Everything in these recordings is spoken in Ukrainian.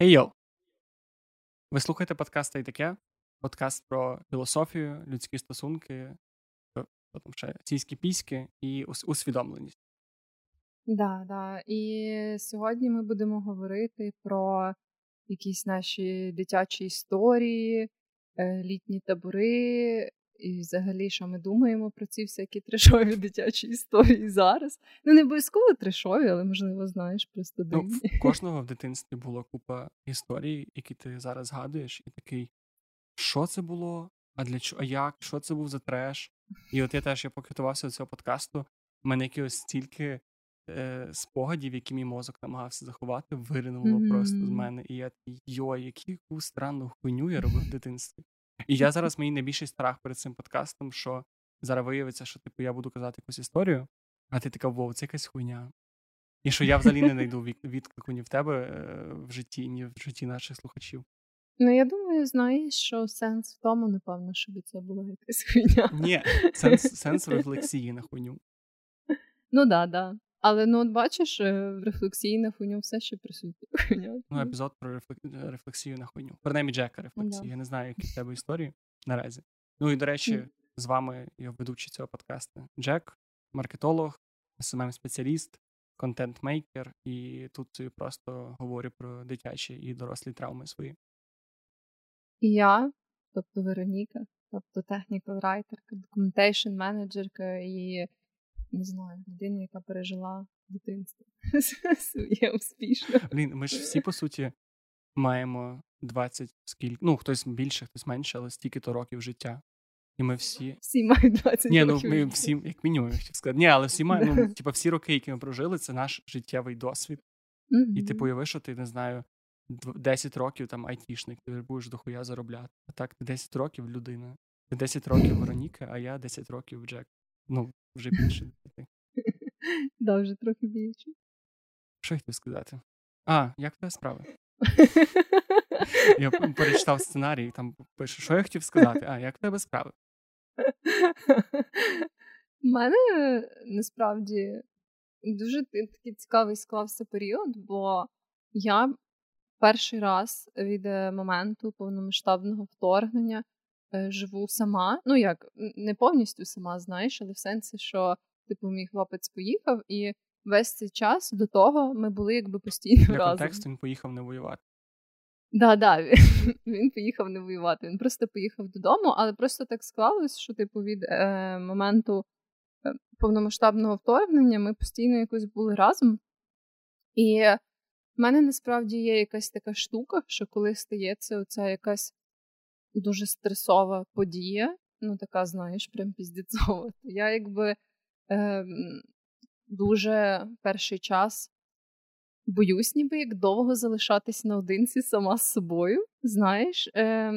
Hey йоу! Ви слухаєте подкаст «Та таке? Подкаст про філософію, людські стосунки, потім ще ційські піськи і усвідомленість. Да, да. І сьогодні ми будемо говорити про якісь наші дитячі історії, е, літні табори, і взагалі, що ми думаємо про ці всякі трешові дитячі історії зараз. Ну, не обов'язково трешові, але можливо, знаєш, просто. Ну, в кожного в дитинстві була купа історій, які ти зараз згадуєш, і такий, що це було? А для чого? А як? Що це був за треш? І от я теж я поки готувався до цього подкасту, в мене якось стільки е, спогадів, які мій мозок намагався заховати, виринуло mm-hmm. просто з мене. І я такий, йой, яку странну хуйню я робив в дитинстві. І я зараз мій найбільший страх перед цим подкастом, що зараз виявиться, що типу я буду казати якусь історію, а ти така, вов, це якась хуйня. І що я взагалі не знайду відклику ні в тебе е, в житті, ні в житті наших слухачів. Ну, я думаю, знаєш, що сенс в тому, напевно, щоб це була якась хуйня. Ні, сенс сенс рефлексії на хуйню. Ну да, да. Але ну от бачиш, е, в рефлексії на хуйню все ще присутнє. Ну, епізод про рефлексію на хуйню. Принаймні Джека рефлексії. Да. Я не знаю, які в тебе історії наразі. Ну і до речі, з вами я ведучий цього подкасту. Джек, маркетолог, смм спеціаліст контент-мейкер, і тут просто говорю про дитячі і дорослі травми свої. І я, тобто Вероніка, тобто технікал райтерка, документейшн менеджерка і не знаю, людина, яка пережила дитинство своє успішно. Блін, ми ж всі, по суті, маємо 20 скільки, ну, хтось більше, хтось менше, але стільки-то років життя. І ми всі. Всі мають 20 Ні, ну ми всі, як мінімум, хотів сказати. Ні, але всі мають, ну, типу, всі роки, які ми прожили, це наш життєвий досвід. Mm-hmm. І ти типу, уяви, що ти не знаю, 10 років там айтішник, ти будеш дохуя заробляти. А так, ти 10 років людина. Ти 10 років Вероніка, а я 10 років Джек. Ну, вже більше десяти. Да, вже трохи більше. Що я хотів сказати? А, як тебе справи? Я перечитав сценарій, там пише, що я хотів сказати? А, як тебе справи? У мене насправді дуже такий цікавий склався період, бо я перший раз від е, моменту повномасштабного вторгнення живу сама. Ну як, не повністю сама, знаєш, але в сенсі, що типу мій хлопець поїхав, і весь цей час до того ми були якби постійно Для разом. контексту він поїхав не воювати. Да, да, він, він поїхав не воювати. Він просто поїхав додому, але просто так склалось, що типу від е, моменту е, повномасштабного вторгнення ми постійно якось були разом. І в мене насправді є якась така штука, що коли стається оця якась дуже стресова подія, ну така, знаєш, прям піздіцова. Я якби е, дуже перший час боюсь, ніби як довго залишатись наодинці сама з собою. Знаєш, е,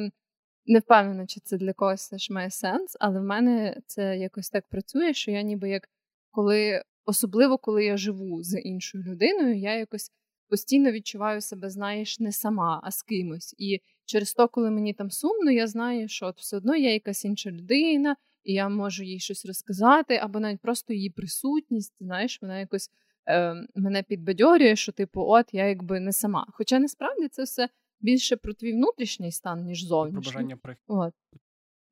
не впевнена, чи це для когось теж має сенс, але в мене це якось так працює, що я ніби як коли, особливо коли я живу з іншою людиною, я якось постійно відчуваю себе, знаєш, не сама, а з кимось. І через то, коли мені там сумно, я знаю, що от все одно є якась інша людина, і я можу їй щось розказати, або навіть просто її присутність, знаєш, вона якось е, мене підбадьорює, що, типу, от я якби не сама. Хоча насправді це все більше про твій внутрішній стан, ніж зовнішній. Про бажання От.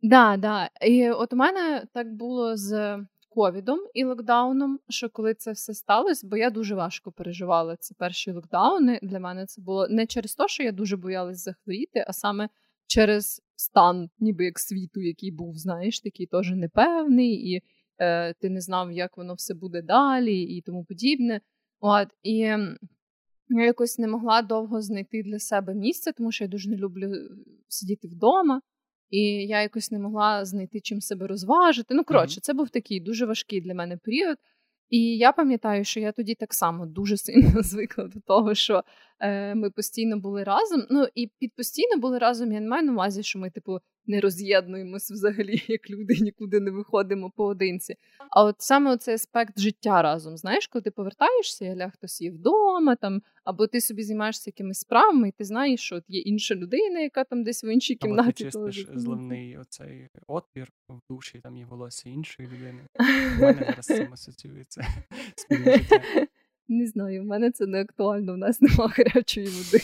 Да, да. І от у мене так було з ковідом і локдауном, що коли це все сталося, бо я дуже важко переживала ці перші локдауни. Для мене це було не через те, що я дуже боялась захворіти, а саме через стан, ніби як світу, який був, знаєш, такий теж непевний, і е, ти не знав, як воно все буде далі, і тому подібне. От і я якось не могла довго знайти для себе місце, тому що я дуже не люблю сидіти вдома. І я якось не могла знайти чим себе розважити. Ну, коротше, це був такий дуже важкий для мене період. І я пам'ятаю, що я тоді так само дуже сильно звикла до того, що е, ми постійно були разом. Ну і під постійно були разом. Я не маю на увазі, що ми, типу, не роз'єднуємося взагалі, як люди нікуди не виходимо поодинці. А от саме цей аспект життя разом, знаєш, коли ти повертаєшся, я хтось є вдома, там, або ти собі займаєшся якимись справами, і ти знаєш, що от є інша людина, яка там десь в іншій кімнаті. Ти чистиш зливний оцей отвір в душі, там є волосся іншої людини. У мене зараз цим асоціюється спільне життя. Не знаю, в мене це не актуально, в нас немає гарячої води.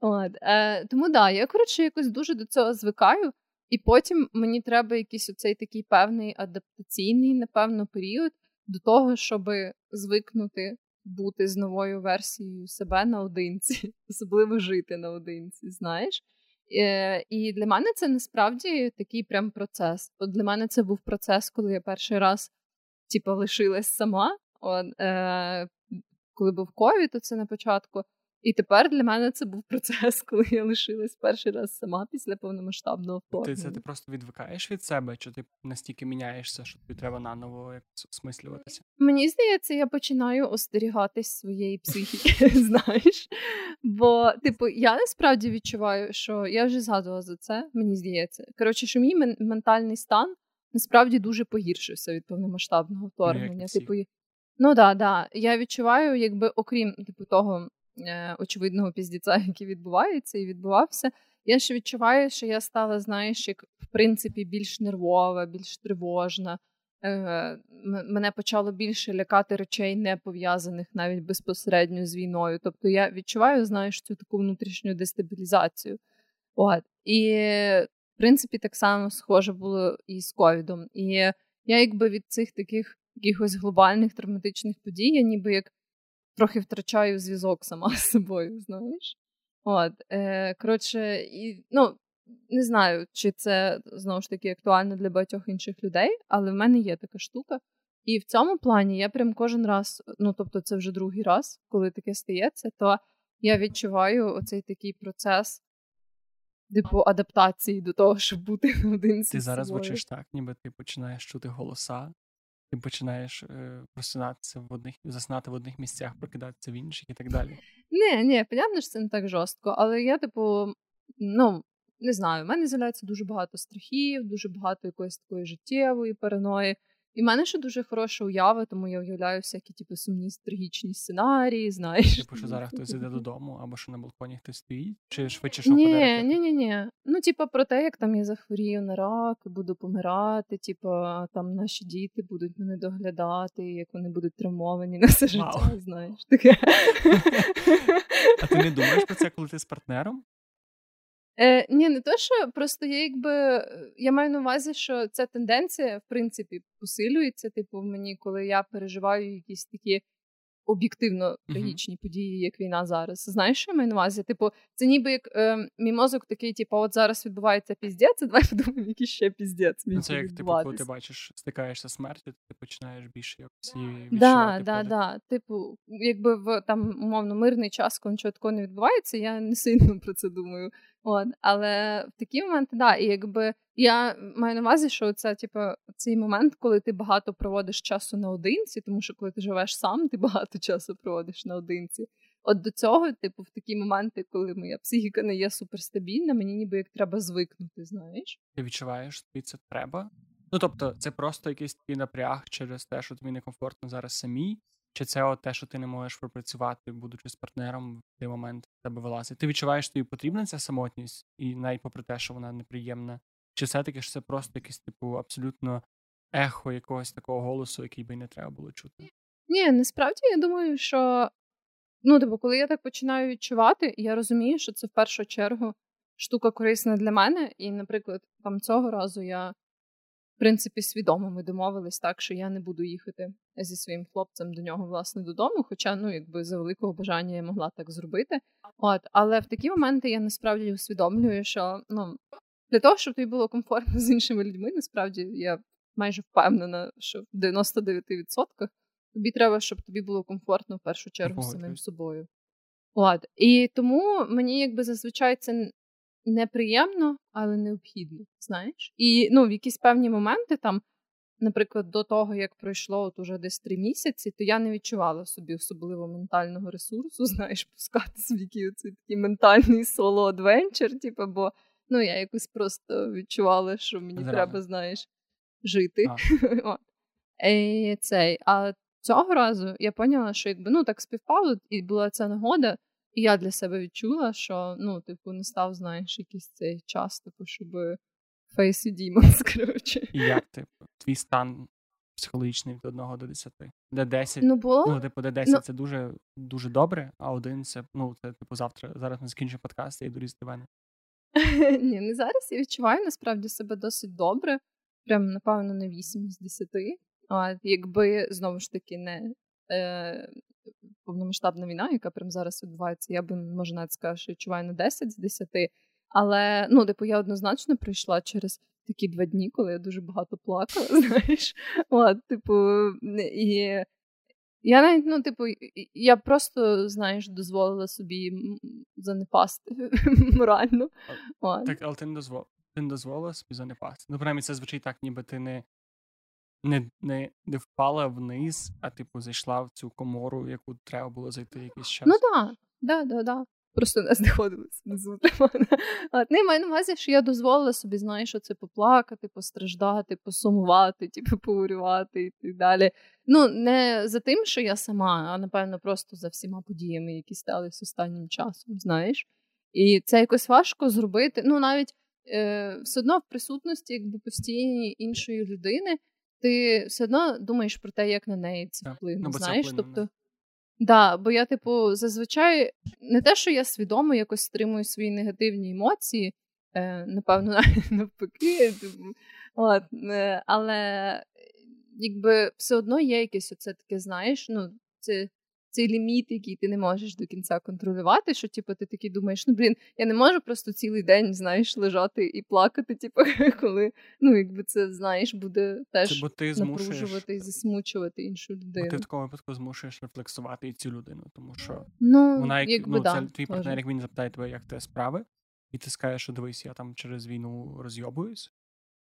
От. Е, Тому да, я коротше якось дуже до цього звикаю, і потім мені треба якийсь оцей такий певний адаптаційний, напевно, період до того, щоб звикнути бути з новою версією себе наодинці, особливо жити наодинці, знаєш. Е, І для мене це насправді такий прям процес. От для мене це був процес, коли я перший раз типу, лишилась сама. От, е, Коли був ковід, то це на початку. І тепер для мене це був процес, коли я лишилась перший раз сама після повномасштабного вторгнення. Ти це ти просто відвикаєш від себе, чи ти настільки міняєшся, що тобі треба наново якось осмислюватися? Мені здається, я починаю остерігатись своєї психіки, знаєш. Бо, типу, я насправді відчуваю, що я вже згадувала за це, мені здається. Коротше, що мій ментальний стан насправді дуже погіршився від повномасштабного ну, вторгнення. Типу, ну да, да. Я відчуваю, якби окрім типу того очевидного піздіця, який відбувається і відбувався. Я ще відчуваю, що я стала, знаєш, як в принципі більш нервова, більш тривожна. Е, Мене почало більше лякати речей, не пов'язаних навіть безпосередньо з війною. Тобто я відчуваю, знаєш, цю таку внутрішню дестабілізацію. От. І в принципі, так само схоже було і з ковідом. І я, якби від цих таких якихось глобальних травматичних подій, я ніби як трохи втрачаю зв'язок сама з собою, знаєш. От, е, Коротше, і, ну, не знаю, чи це знову ж таки актуально для багатьох інших людей, але в мене є така штука. І в цьому плані я прям кожен раз, ну тобто, це вже другий раз, коли таке стається, то я відчуваю оцей такий процес типу адаптації до того, щоб бути один Ти зараз звучиш так, ніби ти починаєш чути голоса, ти починаєш е, просинатися в одних, заснати в одних місцях, прокидатися в інших і так далі. Ні, ні, понятно, що це не так жорстко, але я, типу, ну. Не знаю, в мене з'являється дуже багато страхів, дуже багато якоїсь такої життєвої параної. І в мене ще дуже хороша уява, тому я уявляю всякі типу, сумні трагічні сценарії, знаєш. Типу, що зараз хтось іде додому, або що на балконі хтось стоїть, чи швидше що Ні, ні, ні, ні. Ну, типу, про те, як там я захворію на рак, буду помирати, типу, там наші діти будуть мене доглядати, як вони будуть травмовані на все життя, знаєш. таке. А ти не думаєш про це, коли ти з партнером? Е, Ні, не то, що просто я якби я маю на увазі, що ця тенденція, в принципі, посилюється, типу, в мені, коли я переживаю якісь такі об'єктивно трагічні uh-huh. події, як війна зараз. Знаєш, що я маю на увазі? Типу, це ніби як е, мій мозок такий, типу, от зараз відбувається піздець, давай подумаємо, який ще піздець. Ну, це як типу, коли ти бачиш, стикаєшся з смертю, ти починаєш більше якось її відчувати. Да, да, да. Типу, якби в там умовно мирний час, коли нічого такого не відбувається, я не сильно про це думаю. От, Але в такі моменти, да, і якби я маю на увазі, що це, типу, цей момент, коли ти багато проводиш часу наодинці, тому що коли ти живеш сам, ти багато часу проводиш наодинці. От до цього, типу, в такі моменти, коли моя психіка не є суперстабільна, мені ніби як треба звикнути, знаєш. Ти відчуваєш, тобі це треба? Ну тобто, це просто якийсь такий напряг через те, що тобі некомфортно зараз самій, чи це от те, що ти не можеш пропрацювати, будучи з партнером, в той момент тебе вилазить? Ти відчуваєш, що тобі потрібна ця самотність, і навіть попри те, що вона неприємна, чи все-таки ж це просто якесь типу абсолютно ехо якогось такого голосу, який би не треба було чути? Ні, насправді я думаю, що ну, типу, коли я так починаю відчувати, я розумію, що це в першу чергу штука корисна для мене. І, наприклад, там цього разу я принципі, свідомо ми домовились так, що я не буду їхати зі своїм хлопцем до нього, власне, додому. Хоча, ну, якби за великого бажання я могла так зробити. От, але в такі моменти я насправді усвідомлюю, що ну для того, щоб тобі було комфортно з іншими людьми, насправді я майже впевнена, що в 99% тобі треба, щоб тобі було комфортно в першу чергу самим собою. От. І тому мені якби зазвичай це неприємно, але необхідно, знаєш. І ну, в якісь певні моменти там, наприклад, до того, як пройшло от уже десь три місяці, то я не відчувала собі особливо ментального ресурсу, знаєш, пускатися в який оцей такий ментальний соло-адвенчер, типу, бо ну, я якось просто відчувала, що мені Зрано. треба, знаєш, жити. А. І цей, А цього разу я поняла, що якби ну так співпало, і була ця нагода. І я для себе відчула, що ну, типу, не став, знаєш, якийсь цей час, типу, щоб face demons, коротше. І як типу, твій стан психологічний від 1 до 10. Де 10, Ну, було. ну, типу, де 10 Ну, це дуже, дуже добре, а один це, ну, це, типу, завтра. Зараз ми закінчимо подкаст, я йду різати вени. ні, не зараз я відчуваю насправді себе досить добре. Прям, напевно, на 8 з 10. А якби знову ж таки не е, повномасштабна війна, яка прям зараз відбувається, я би може навіть сказала, що відчуваю на 10 з 10. Але ну, типу, я однозначно прийшла через такі два дні, коли я дуже багато плакала. Знаєш, от, типу, і я навіть, ну, типу, я просто, знаєш, дозволила собі занепасти морально. От. Так, але ти не дозволила. Ти не дозволила собі занепасти. Ну, принаймні, це звучить так, ніби ти не не, не, не впала вниз, а типу зайшла в цю комору, в яку треба було зайти якийсь час. Ну так, да, да, да. Просто нас знаходилися внизу. От, не маю на увазі, що я дозволила собі, знаєш, оце поплакати, постраждати, посумувати, типу, поурювати і так далі. Ну, не за тим, що я сама, а напевно, просто за всіма подіями, які сталися останнім часом, знаєш. І це якось важко зробити. Ну, навіть е, все одно в присутності якби постійній іншої людини ти все одно думаєш про те, як на неї це вплине. Ну, знаєш, це тобто. Да, бо я, типу, зазвичай не те, що я свідомо якось стримую свої негативні емоції, е, напевно, навпаки, типу, от, е, але якби все одно є якесь оце таке, знаєш, ну, це цей ліміт, який ти не можеш до кінця контролювати, що типу, ти такий думаєш, ну блін, я не можу просто цілий день, знаєш, лежати і плакати, типу, коли ну, якби це знаєш, буде теж ти напружувати і засмучувати іншу людину. Бо ти в такому випадку змушуєш рефлексувати і цю людину, тому що ну, вона як якби, ну, да, це твій партнер, як він запитає тебе, як ти справи, і ти скажеш, що дивись, я там через війну розйобуюсь,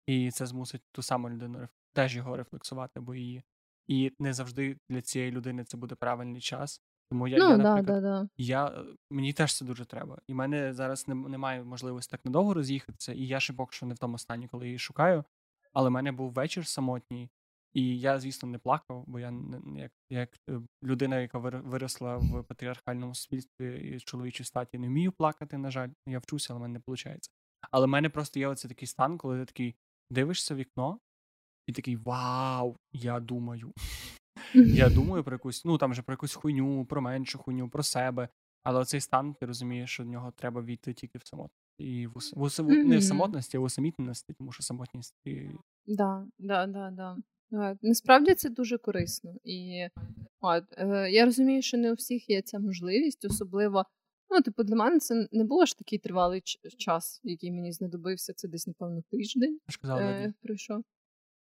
і це змусить ту саму людину теж його рефлексувати, бо її і не завжди для цієї людини це буде правильний час. Тому я, ну, я да, наприклад, да, да. я, е, мені теж це дуже треба. І в мене зараз немає можливості так надовго роз'їхатися, і я ще поки що не в тому стані, коли її шукаю. Але в мене був вечір самотній, і я, звісно, не плакав, бо я як як е, людина, яка виросла в патріархальному суспільстві і чоловічій статі, не вмію плакати, на жаль. Я вчуся, але в мене не виходить. Але в мене просто є оце такий стан, коли ти такий дивишся в вікно, і такий вау, я думаю. Я думаю про якусь, ну там же про якусь хуйню, про меншу хуйню, про себе. Але цей стан, ти розумієш, що в нього треба війти тільки в самотність. І в, в, в, в не в самотності, а в усамітненості, тому що самотність. І... Да, да, да, да. Насправді це дуже корисно. І от, е, я розумію, що не у всіх є ця можливість, особливо. Ну, типу, для мене це не було ж такий тривалий час, який мені знадобився. Це десь, напевно, тиждень. е, пройшов.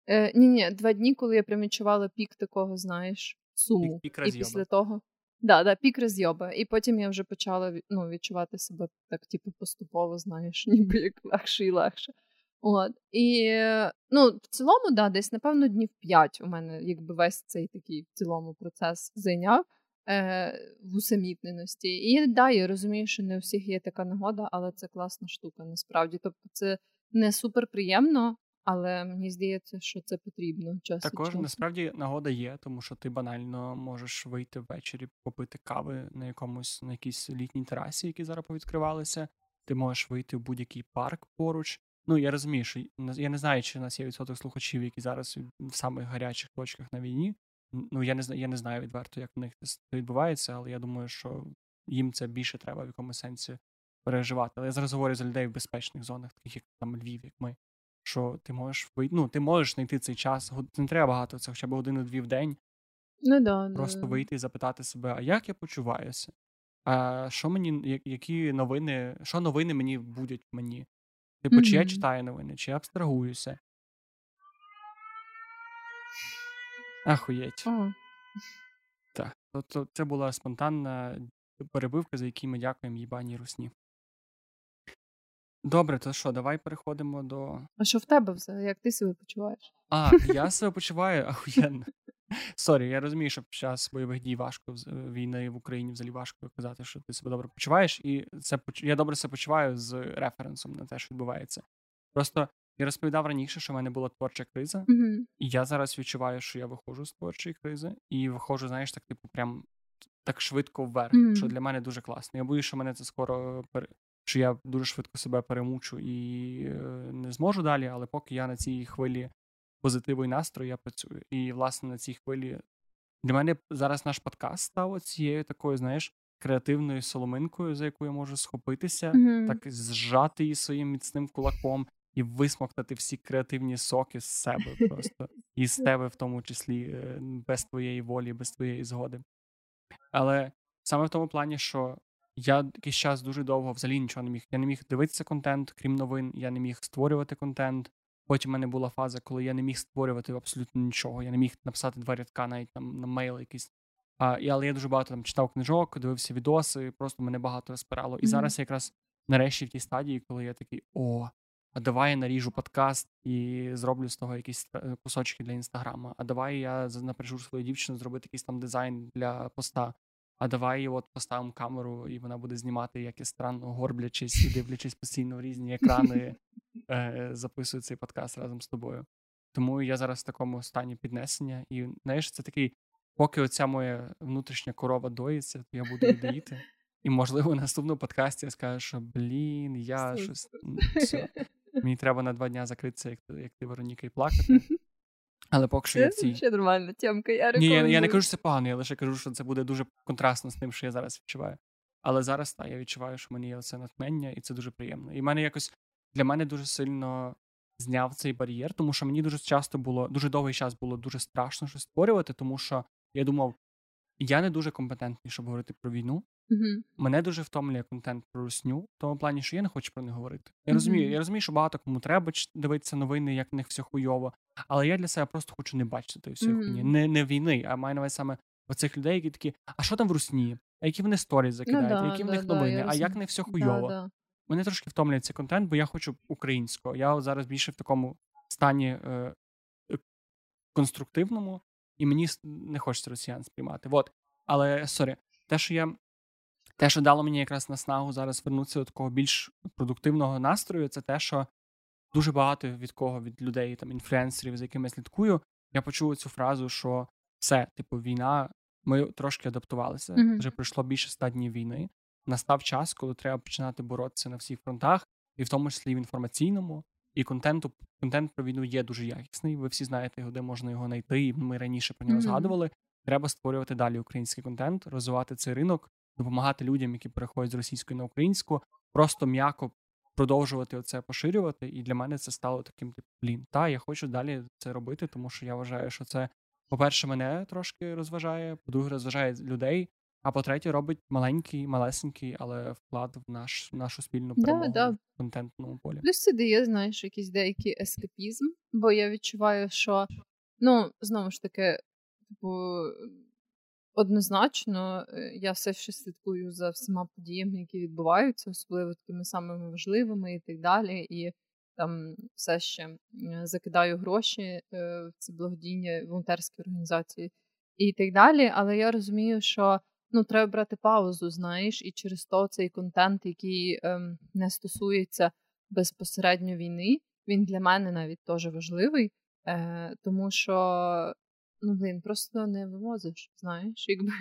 Е, Ні, ні, два дні, коли я прям відчувала пік такого, знаєш, суму. Пік, пік І після того. Да, да, пік розйоба. І потім я вже почала ну, відчувати себе так, типу, поступово, знаєш, ніби як легше і легше. От. І ну, в цілому, да, десь, напевно, днів п'ять у мене якби весь цей такий в цілому процес зайняв е, в усамітненості. І да, я розумію, що не у всіх є така нагода, але це класна штука насправді. Тобто, це не супер приємно, але мені здається, що це потрібно. час Також насправді нагода є, тому що ти банально можеш вийти ввечері, попити кави на якомусь на якійсь літній терасі, які зараз повідкривалися. Ти можеш вийти в будь-який парк поруч. Ну я розумію, що я не знаю, чи у нас є відсоток слухачів, які зараз в самих гарячих точках на війні. Ну я не знаю, я не знаю відверто, як в них це відбувається, але я думаю, що їм це більше треба в якомусь сенсі переживати. Але я зараз говорю за людей в безпечних зонах, таких як там Львів, як ми що ти можеш вийти, ну, ти можеш знайти цей час, не треба багато, це хоча б годину-дві в день. Ну, да, Просто да. вийти і запитати себе, а як я почуваюся? А що мені, які новини, що новини мені будуть мені? Типу, mm-hmm. чи я читаю новини, чи я абстрагуюся? Ахуєть. Oh. Так. Тобто це була спонтанна перебивка, за яку ми дякуємо їбаній русні. Добре, то що, давай переходимо до. А що в тебе все? Як ти себе почуваєш? А, я себе почуваю ахуєнно. Sorry, я розумію, що під час бойових дій важко війни в Україні взагалі важко казати, що ти себе добре почуваєш, і це я добре себе почуваю з референсом на те, що відбувається. Просто я розповідав раніше, що в мене була творча криза, mm-hmm. і я зараз відчуваю, що я виходжу з творчої кризи, і виходжу, знаєш, так, типу, прям так швидко вверх, mm-hmm. що для мене дуже класно. Я боюсь, що мене це скоро що я дуже швидко себе перемучу і е, не зможу далі, але поки я на цій хвилі позитиву і настрою я працюю. І, власне, на цій хвилі для мене зараз наш подкаст став цією такою, знаєш, креативною соломинкою, за яку я можу схопитися, Мгм. так зжати її своїм міцним кулаком і висмоктати всі креативні соки з себе просто. І з тебе, в тому числі, е, без твоєї волі, без твоєї згоди. Але саме в тому плані, що я якийсь час дуже довго взагалі нічого не міг. Я не міг дивитися контент, крім новин, я не міг створювати контент. Потім в мене була фаза, коли я не міг створювати абсолютно нічого. Я не міг написати два рядка навіть там на мейл якийсь. А, і, але я дуже багато там читав книжок, дивився відоси, просто мене багато розпирало. І Мгм. зараз я якраз нарешті в тій стадії, коли я такий: о, а давай я наріжу подкаст і зроблю з того якісь е, кусочки для інстаграма. А давай я напряжу свою дівчину зробити якийсь там дизайн для поста. А давай от поставимо камеру, і вона буде знімати, як я странно горблячись і дивлячись постійно в різні екрани, е, записую цей подкаст разом з тобою. Тому я зараз в такому стані піднесення. І знаєш, це такий, поки оця моя внутрішня корова доїться, то я буду доїти. І, можливо, в наступному подкасті я скажу, що блін, я щось все. Мені треба на два дня закритися, як, як ти Вероніка, і плакати. Але поки що я в цій. ще нормальна тємка. Я Ні, я, я не кажу, що це погано, я лише кажу, що це буде дуже контрастно з тим, що я зараз відчуваю. Але зараз та, я відчуваю, що мені є це натхнення, і це дуже приємно. І мене якось для мене дуже сильно зняв цей бар'єр, тому що мені дуже часто було, дуже довгий час було дуже страшно щось створювати, тому що я думав, я не дуже компетентний, щоб говорити про війну. Мгм. Мене дуже втомлює контент про русню, в тому плані, що я не хочу про них говорити. Я Мгм. розумію, я розумію, що багато кому треба дивитися новини, як в них все хуйово. Але я для себе просто хочу не бачити тої всієї хуйні. Не, не війни, а маю на увазі саме оцих людей, які такі, а що там в русні? А які вони сторіс закидають, а Ну да, які в них да, новини, а як не все хуйово. да. Мене трошки втомлює цей контент, бо я хочу українського. Я зараз більше в такому стані е, е, конструктивному, і мені не хочеться росіян сприймати. Вот. Але sorry, те, що я. Те, що дало мені якраз наснагу зараз вернутися до такого більш продуктивного настрою, це те, що дуже багато від кого, від людей, там, інфлюенсерів, за якими я слідкую, я почув цю фразу, що все, типу, війна, ми трошки адаптувалися. Мгм. Вже пройшло більше ста днів війни. Настав час, коли треба починати боротися на всіх фронтах, і в тому числі в інформаційному. І контенту, контент про війну є дуже якісний. Ви всі знаєте, де можна його знайти, і ми раніше про нього Мгм. згадували. Треба створювати далі український контент, розвивати цей ринок, допомагати людям, які переходять з російської на українську, просто м'яко продовжувати оце поширювати. І для мене це стало таким, типу, блін, та я хочу далі це робити, тому що я вважаю, що це, по-перше, мене трошки розважає, по-друге, розважає людей. А по-третє, робить маленький, малесенький, але вклад в наш в нашу спільну Да, да. в контентному полі. Плюс це дає, знаєш, якийсь деякий ескапізм, бо я відчуваю, що ну, знову ж таки, типу, однозначно, е, я все ще слідкую за всіма подіями, які відбуваються, особливо такими самими важливими і так далі. І там все ще закидаю гроші е, в ці благодійні волонтерські організації і так далі. Але я розумію, що ну, треба брати паузу, знаєш, і через то цей контент, який ем, не стосується безпосередньо війни, він для мене навіть теж важливий, е, тому що ну, блін, просто не вивозиш, знаєш, якби.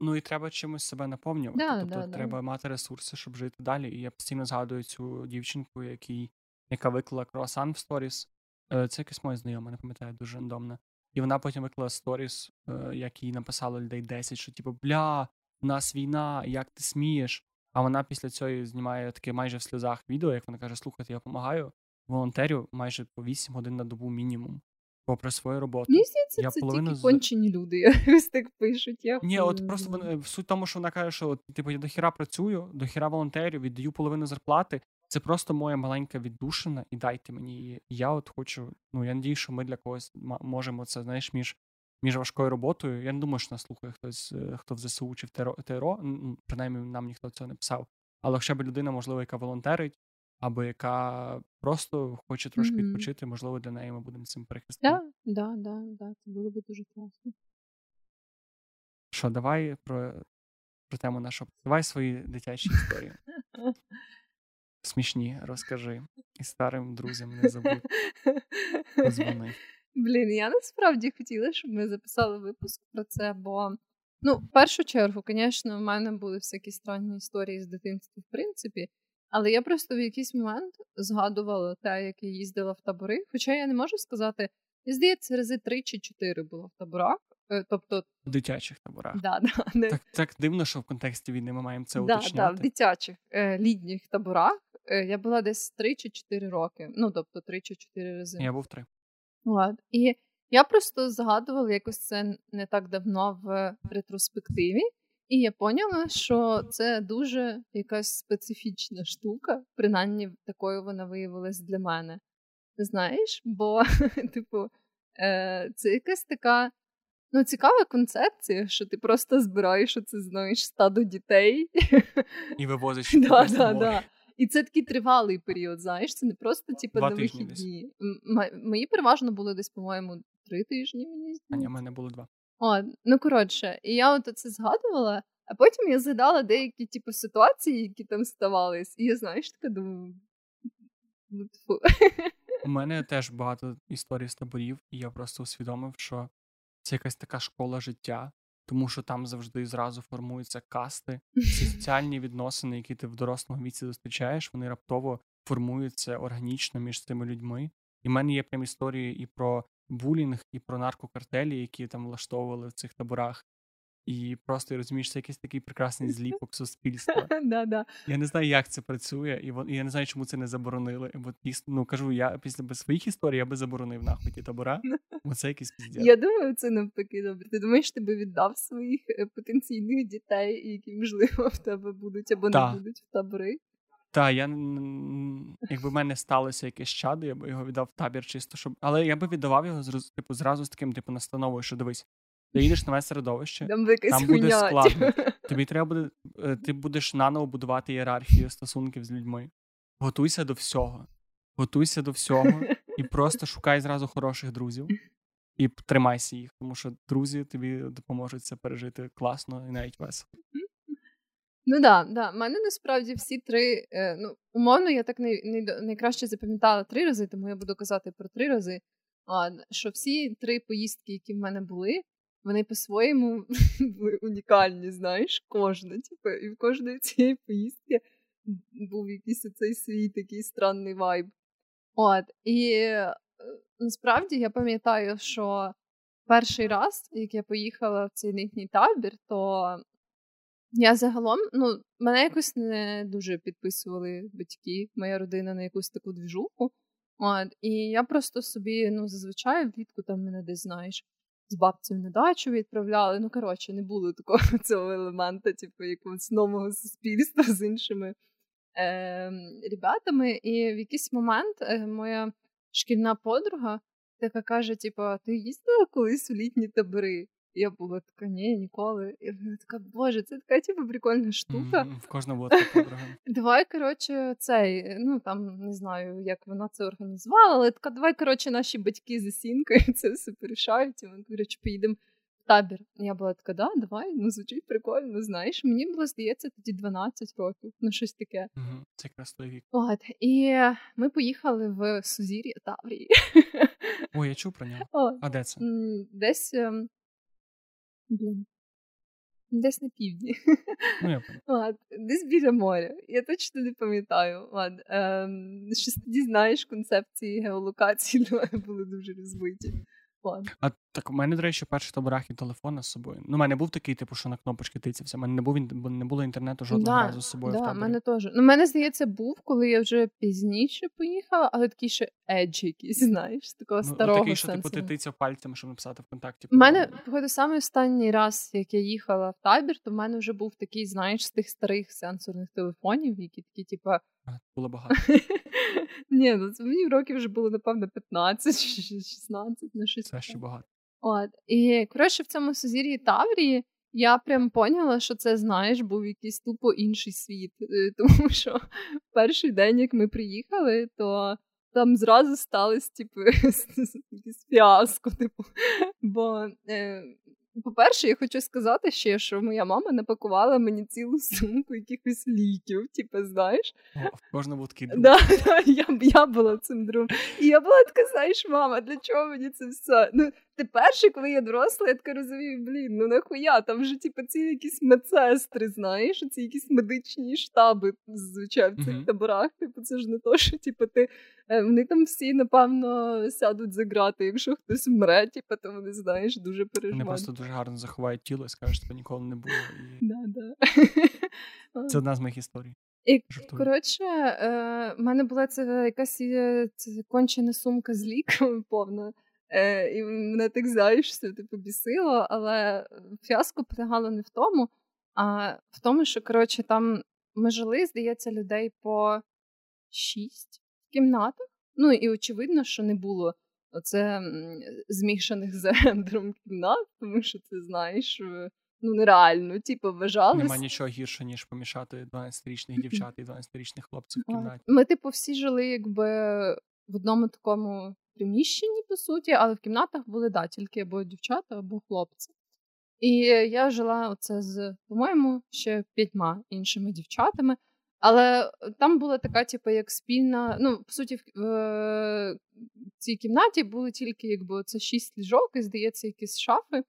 Ну і треба чимось себе наповнювати. Да, тобто да, да. треба мати ресурси, щоб жити далі. І я постійно згадую цю дівчинку, якій, яка виклала круасан в сторіс. Е, Це якась моя знайома, не пам'ятаю, дуже рандомна. І вона потім виклала сторіс, е, як їй написало людей 10, що типу, бля, у нас війна, як ти смієш? А вона після цього знімає таке майже в сльозах відео, як вона каже: слухайте, я допомагаю волонтерю майже по 8 годин на добу мінімум, попри свою роботу. Мені здається, Я це половину тільки кончені люди, якось так пишуть. Я Ні, от просто знаю. вона- суть тому, що вона каже, що от, типу, я до хіра працюю, до хіра волонтерів, віддаю половину зарплати. Це просто моя маленька віддушина, і дайте мені її. Я от хочу. Ну я надію, що ми для когось можемо це, знаєш, між, між важкою роботою. Я не думаю, що нас слухає хтось, е, хто в ЗСУ чи в ТРО, ТРО. Принаймні нам ніхто цього не писав. Але хоча б людина, можливо, яка волонтерить, або яка просто хоче трошки Мгм. відпочити, можливо, для неї ми будемо цим перехистом. Да, да, да, да, це було б дуже класно. Що, давай про, про тему нашого. Давай свої дитячі історії. Смішні, розкажи. І старим друзям не забудь. Позвони. Блін, я насправді хотіла, щоб ми записали випуск про це, бо ну, в першу чергу, звісно, в мене були всякі странні історії з дитинства, в принципі. Але я просто в якийсь момент згадувала те, як я їздила в табори. Хоча я не можу сказати, здається, рази три чи чотири було в таборах. Е, тобто в дитячих таборах. Да, да, не... Так так дивно, що в контексті війни ми маємо це да, уточняти. Да, в дитячих е, літніх таборах е, я була десь 3 чи 4 роки. Ну, тобто 3 чи 4 рази. Я був три. От. І я просто згадувала якось це не так давно в ретроспективі, і я поняла, що це дуже якась специфічна штука, принаймні такою вона виявилась для мене. Знаєш, бо, типу, е, це якась така ну, цікава концепція, що ти просто збираєш оце, знаєш, стадо дітей і вивозиш. да, да, да. І це такий тривалий період, знаєш, це не просто типу, на вихідні. Мої переважно були десь, по-моєму, три тижні. мені здається. А ні, в мене було два. О, ну коротше, і я от це згадувала, а потім я згадала деякі типу, ситуації, які там ставались, і я знаєш, така думаю. Ну, У мене теж багато історій з таборів, і я просто усвідомив, що це якась така школа життя, тому що там завжди зразу формуються касти, ці соціальні відносини, які ти в дорослому віці зустрічаєш, вони раптово формуються органічно між цими людьми. І в мене є прям історії і про булінг, і про наркокартелі, які там влаштовували в цих таборах. І просто розумієш, це якийсь такий прекрасний зліпок суспільства. Да, да. Я не знаю, як це працює, і і я не знаю, чому це не заборонили. От ну кажу, я після своїх історій я би заборонив нахуй ті табора. Оце якийсь піздець. Я думаю, це навпаки добре. Ти думаєш, ти би віддав своїх е, потенційних дітей, які можливо в тебе будуть або не будуть в табори? Так, я якби в мене сталося якесь чадо, я би його віддав в табір чисто, щоб. Але я би віддавав його типу, зразу з таким типу настановою, що дивись, ти їдеш нове середовище, там, там буде складно. Тобі треба буде, е, ти будеш наново будувати ієрархію стосунків з людьми. Готуйся до всього. Готуйся до всього і просто шукай зразу хороших друзів і тримайся їх, тому що друзі тобі допоможуть це пережити класно і навіть весело. Ну да, да. Мене насправді всі три. Е, ну, умовно, я так не, не, найкраще запам'ятала три рази, тому я буду казати про три рази. А, Що всі три поїздки, які в мене були, вони по-своєму були унікальні, знаєш, кожна. Типу, і в кожної цієї поїздки був якийсь оцей свій такий странний вайб. От, і е, насправді я пам'ятаю, що перший раз, як я поїхала в цей літній табір, то я загалом, ну, мене якось не дуже підписували батьки, моя родина на якусь таку двіжуху. От, І я просто собі, ну, зазвичай влітку там мене десь знаєш з бабцею на дачу відправляли. Ну, коротше, не було такого цього елемента, типу, якогось нового суспільства з іншими е, ребятами. І в якийсь момент е, моя шкільна подруга така каже: типу, ти їздила колись у літні табори? Я була така, ні, ніколи. Я була така, боже, це така типу, прикольна штука. Mm, в кожному була така. Давай, коротше, цей, ну там не знаю, як вона це організувала, але така, давай, коротше, наші батьки з сінкою це все порішають. І вони що поїдемо в табір. Я була така, да, давай, ну звучить прикольно, знаєш. Мені було, здається, тоді 12 років, ну щось таке. Угу, Це якраз той вік. От, І ми поїхали в Сузір'я Таврії. Ой, я чув про нього. А де це? Десь Блін. Десь на півдні. Ну, я Лад, Десь біля моря. Я точно не пам'ятаю. Лад. Ем, Щось тоді знаєш, концепції геолокації були дуже розбиті. Лад. А так у мене, до речі, перший таборах і телефона з собою. Ну, у мене був такий, типу, що на кнопочки тицявся. У мене не був не було інтернету жодного да, разу з собою. Да, в таборі. мене теж. Ну, мене здається, був, коли я вже пізніше поїхала, але такий ще едж якийсь, знаєш, такого ну, старого такий, що типу, ти тицяв пальцями, щоб написати ВКонтакті. У мене, походу, саме останній раз, як я їхала в табір, то в мене вже був такий, знаєш, з тих старих сенсорних телефонів, які такі, типу. Було багато. Ні, ну це мені років вже було, напевно, 15 16 на щось. Це ще багато. От. І коротше, в цьому сузір'ї Таврії я прям поняла, що це, знаєш, був якийсь тупо інший світ. Е, тому що перший день, як ми приїхали, то там зразу сталося, типу, якийсь фіаско, типу. Бо е, по-перше, я хочу сказати ще, що моя мама напакувала мені цілу сумку якихось ліків, типу, знаєш. О, в кожному такий друг. Да, да, я я була цим другом. І я була така, знаєш, мама, для чого мені це все? Ну, тепер, коли я доросла, я така розумію, блін, ну нахуя, там вже типу, ці якісь медсестри, знаєш, ці якісь медичні штаби зазвичай в цих uh-huh. таборах. Типу, це ж не то, що типу, ти е, вони там всі, напевно, сядуть за грати. Якщо хтось вмре, типу, то вони знаєш, дуже переживають. Вони просто дуже гарно заховають тіло і скажуть, що ніколи не було. І... Да, да. Це одна з моїх історій. І коротше, е, в мене була це якась це кончена сумка з ліками повна. Е, І мене так знаєш, все типу бісило, але фіаско полягало не в тому, а в тому, що коротше, там ми жили, здається, людей по шість кімнатах. Ну і очевидно, що не було оце змішаних з гендером кімнат, тому що ти знаєш ну нереально. Типу, вважалось. Нема нічого гірше, ніж помішати 12-річних дівчат і 12-річних хлопців в кімнаті. Ми, типу, всі жили якби в одному такому приміщенні, по суті, але в кімнатах були да, тільки або дівчата, або хлопці. І я жила оце з, по-моєму, ще п'ятьма іншими дівчатами. Але там була така, типу, як спільна. Ну, по суті, в, в цій кімнаті були тільки якби це шість ліжок, і здається, якісь шафи.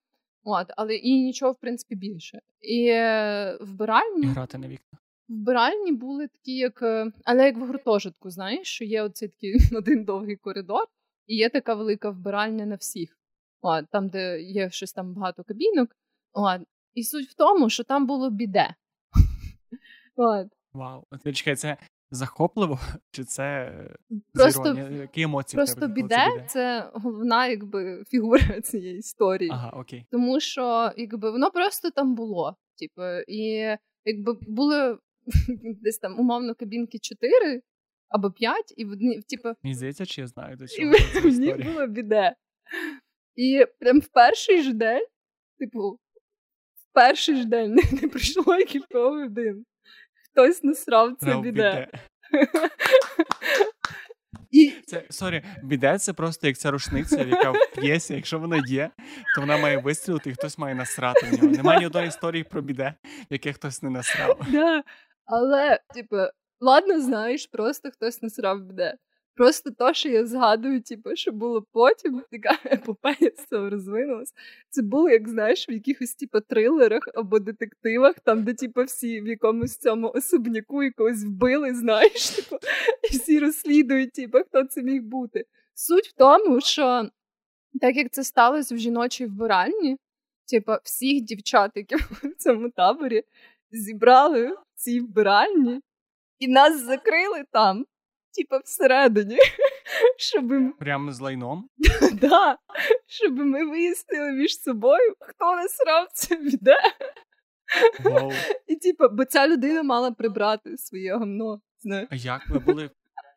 От, але і нічого, в принципі, більше. І е, вбиральні. Грати на вікна. Вбиральні були такі, як. Е, але як в гуртожитку, знаєш, що є оцей такий один довгий коридор, і є така велика вбиральня на всіх. От, Там, де є щось там багато кабінок. От. І суть в тому, що там було біде. От. Вау. Чекай, це захопливо, чи це просто, Які емоції Просто біде це головна якби фігура цієї історії. Ага, окей. Тому що якби воно просто там було. Типу, і якби були десь там умовно кабінки 4 або 5, і вони, типу. Мені здається, чи я знаю до чого. І мені було біде. І прям в перший ж день, типу, в перший ж день не пройшло кілька годин хтось насрав це біде. І... Це sorry, біде це просто як ця рушниця, яка в п'єсі, якщо вона є, то вона має вистрілити і хтось має насрати в нього. Немає ні одної історії про біде, яке хтось не насрав. Да. Але, типу, ладно, знаєш, просто хтось насрав біде. Просто то, що я згадую, типу, що було потім, така епопея з цього розвинулась. Це було, як знаєш, в якихось типу, трилерах або детективах, там, де типу, всі в якомусь цьому особняку якогось вбили, знаєш, типу, і всі розслідують, типу, хто це міг бути. Суть в тому, що так як це сталося в жіночій вбиральні, типу, всіх дівчат, які в цьому таборі, зібрали в цій вбиральні, і нас закрили там типа всередині. щоб... Прямо з лайном? Да, Щоб ми вияснили між собою, хто насрав це віде. Wow. І типу, бо ця людина мала прибрати своє гамно. Знаєш. А як ви були?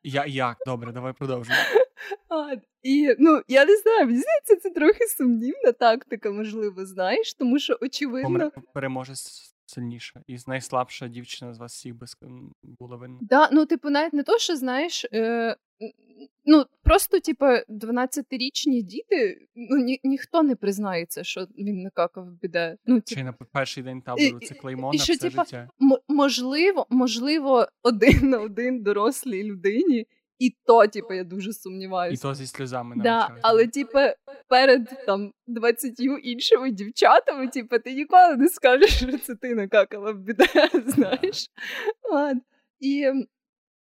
Я як? Добре, давай продовжуємо. А, І ну я не знаю, мені здається, це трохи сумнівна тактика, можливо, знаєш, тому що очевидно. Помре переможець сильніша, і найслабша дівчина з вас всіх би була винна. Да, ну, типу, навіть не то, що знаєш. Е... Ну, просто, типу, 12-річні діти, ну ні, ніхто не признається, що він накакав біде. Ну, типу... Чи на перший день табору це клеймо на все типу, життя? М- можливо, можливо, один на один дорослій людині і то, типу, я дуже сумніваюся. І то зі сльозами Да, Але, типу, перед там 20 іншими дівчатами, типу, ти ніколи не скажеш, що це ти накакала в біде, знаєш. Ладно. І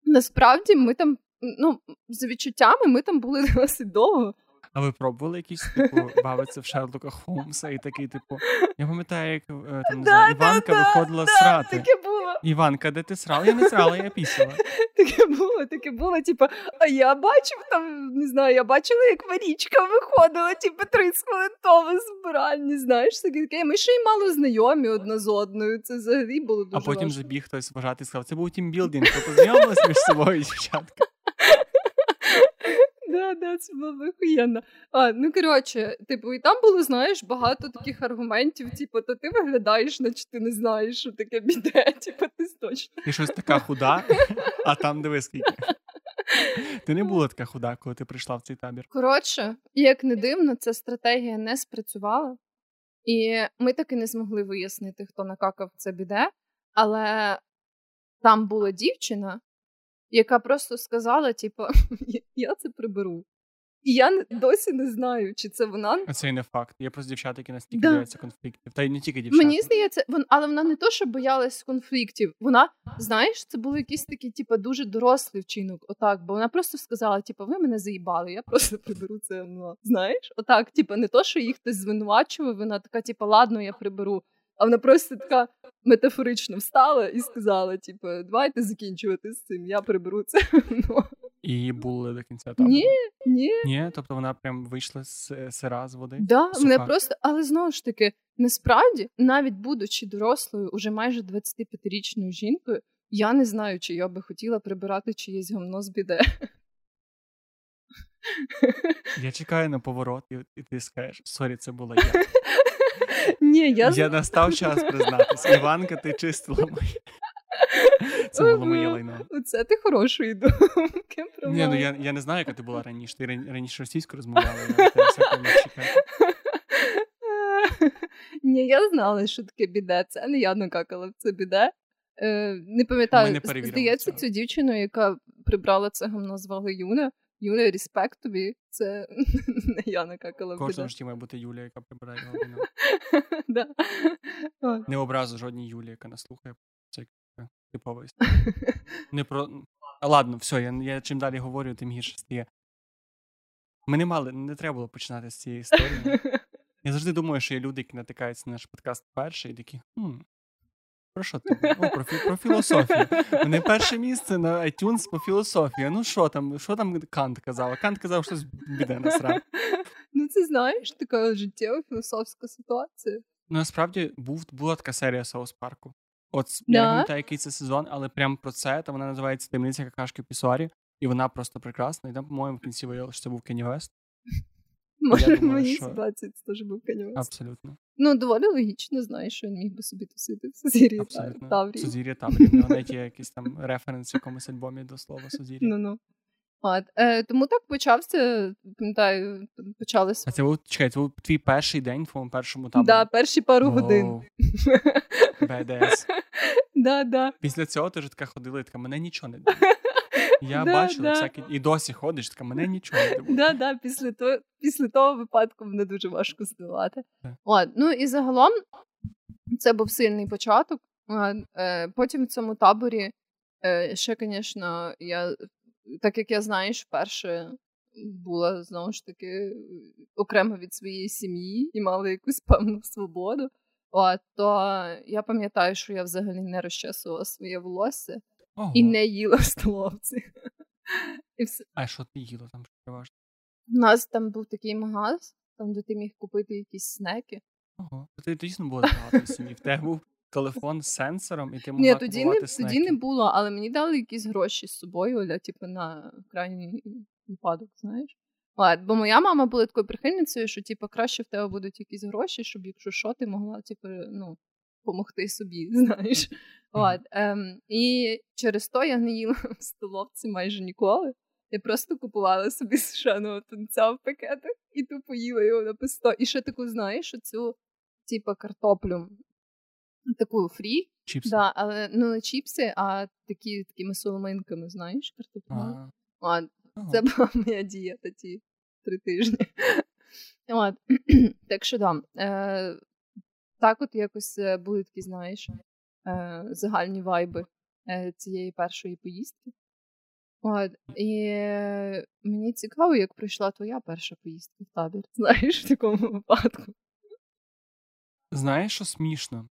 насправді ми там, ну, за відчуттями, ми там були досить довго. А ви пробували якісь типу бавитися в Шерлока Холмса і такий, типу, я пам'ятаю, як е, там не знаю, Іванка виходила срати. Таке було. Іванка, де ти срала? Я не срала, я пісила. Таке було, таке було, типу, а я бачив там, не знаю, я бачила, як Марічка виходила, типу, 30 хвилин тому збиральні, знаєш, таке. Ми ще й мало знайомі одна з одною. Це взагалі було дуже А потім важко. забіг хтось вважати і сказав, це був тімбілдинг, то познайомилися між собою, дівчатка. Да, да, це було охуєнно. А, ну коротше, типу, і там було, знаєш, багато таких аргументів, типу, то ти виглядаєш, наче ти не знаєш, що таке біде, типу, ти точно. Ти щось така худа, а там диви скільки. Ти не була така худа, коли ти прийшла в цей табір. Коротше, як не дивно, ця стратегія не спрацювала, і ми таки не змогли вияснити, хто накакав це біде, але там була дівчина, яка просто сказала: типу, я це приберу. І я досі не знаю, чи це вона. Це і не факт. Є просто дівчата, які настільки да. бояться конфліктів. Та й не тільки дівчата. Мені здається, вон, але вона не то, що боялась конфліктів. Вона, знаєш, це були якісь такі, типу, дуже дорослий вчинок. Отак, бо вона просто сказала: типу, ви мене заїбали, я просто приберу це. Ну, знаєш, отак, типу, не то, що їх хтось звинувачував. Вона така, типу, ладно, я приберу. А вона просто така метафорично встала і сказала: типу, давайте закінчувати з цим, я приберу це. Ну. І були до кінця табору? Ні, ні. Ні, тобто вона прям вийшла з сира з води. Да, мене просто, але знову ж таки, насправді, навіть будучи дорослою, уже майже 25-річною жінкою, я не знаю, чи я би хотіла прибирати чиєсь гомно з біде. Я чекаю на поворот, і ти скажеш, sorry, це була я. Ні, я Я настав час признатись. Іванка, ти чистила моє. Це було моє лайно. Це ти хорошої думки. про Ні, ну я я не знаю, яка ти була раніше. Ти раніше російською розмовляла, Ні, я знала, що таке біде. Це не я накакала в це біде. Не пам'ятаю, здається, цю дівчину, яка прибрала це гамно, звали Юна. Юля, респект тобі. Це не я накакала в Кожному житті має бути Юля, яка прибирає його Не образу жодній Юлі, яка нас слухає. Це типова історія. Не про... Ладно, все, я я чим далі говорю, тим гірше стає. Ми не мали, не треба було починати з цієї історії. Я завжди думаю, що є люди, які натикаються на наш подкаст перший, і такі. хм, про що ти? О, про, про філософію. Не перше місце на iTunes по філософії. Ну що там, що там Кант казав? Кант казав, що біде насрав. Ну, це знаєш, така життєва філософська ситуація. Ну, насправді був, була така серія Соус Парку. От да. я не пам'ятаю, який це сезон, але прямо про це, то вона називається Темниця какашки Пісорі, і вона просто прекрасна. І там, по-моєму, в кінці виявилося, що це був Кенні Вест. Може, в моїй ситуації це теж був Кенні Вест. Абсолютно. Ну, доволі логічно, знаєш, що він міг би собі тусити в Сузір'ї Таврії. Сузір'я Таврії. У навіть є якийсь там референс в якомусь альбомі до слова Сузір'я. Ну-ну. От, е, Тому так почався, пам'ятаю, почалося. А це був чекай, це був твій перший день в твоєму першому таборі? Так, да, перші пару oh. годин. БДС. Да, да. Після цього ти ж така ходила і така, мене нічого не Я да, бачила да. всякі, і досі ходиш, така мене нічого не дивує. Да, да, після того, після того випадку мене дуже важко здивувати. От, ну і загалом це був сильний початок. Е, потім в цьому таборі е, ще, звісно, я, так як я знаєш, вперше була знову ж таки окремо від своєї сім'ї і мала якусь певну свободу. От, то я пам'ятаю, що я взагалі не розчесувала своє волосся. Ого. і не їла в столовці. І все. А що ти їла там переважно? У нас там був такий магаз, там де ти міг купити якісь снеки. Ого, ти дійсно було багато сім'ї. В тебе був телефон з сенсором, і ти могла Ні, тоді не, снеки. тоді не було, але мені дали якісь гроші з собою, для, типу, на крайній випадок, знаєш. От, бо моя мама була такою прихильницею, що типу, краще в тебе будуть якісь гроші, щоб якщо що, ти могла, типу, ну, допомогти собі, знаєш. От, ем, І через то я не їла в столовці майже ніколи. Я просто купувала собі сушеного тунця в пакетах і тупо їла його на песто. І ще таку, знаєш, оцю, типу, картоплю, таку фрі. Чіпси. Да, але ну не чіпси, а такі такими соломинками, знаєш, картоплю. От, Це була моя дієта ті три тижні. От. Так що да. Е, так, от якось е, були такі, знаєш, загальні вайби е, цієї першої поїздки. От, І мені цікаво, як пройшла твоя перша поїздка в табір, знаєш, в такому випадку. Знаєш, що смішно?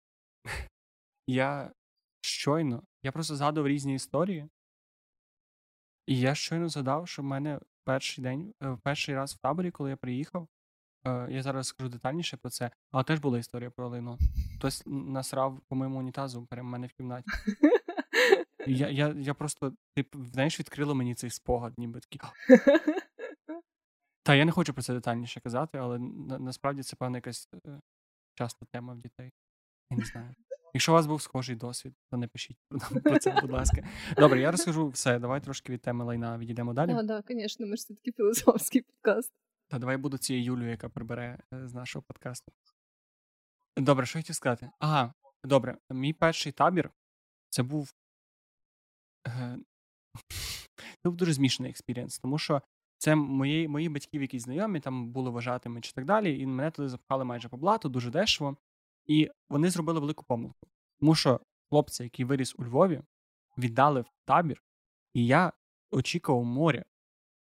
Я щойно, я просто згадував різні історії, і я щойно згадав, що в мене перший день, перший раз в таборі, коли я приїхав, Е, я зараз скажу детальніше про це, але теж була історія про лайно. Хтось насрав по моєму унітазу прямо в мене в кімнаті. Я я, я просто, ти знаєш, відкрила мені цей спогад, ніби такий. Та я не хочу про це детальніше казати, але на, насправді це певна якась е, часта тема в дітей. Я не знаю. Якщо у вас був схожий досвід, то не пишіть про це, будь ласка. Добре, я розкажу все. Давай трошки від теми лайна відійдемо далі. Так, так, звісно, ми ж все таки філософський подкаст. Та давай буду цією людиною, яка прибере е, з нашого подкасту. Добре, що хотів сказати? Ага, добре. Мій перший табір це був. Е, це був дуже змішаний experience, тому що це мої мої батьків, якісь знайомі, там були вожатими чи так далі, і мене туди запхали майже по блату, дуже дешево. І вони зробили велику помилку. Тому що хлопця, який виріс у Львові, віддали в табір, і я очікував моря.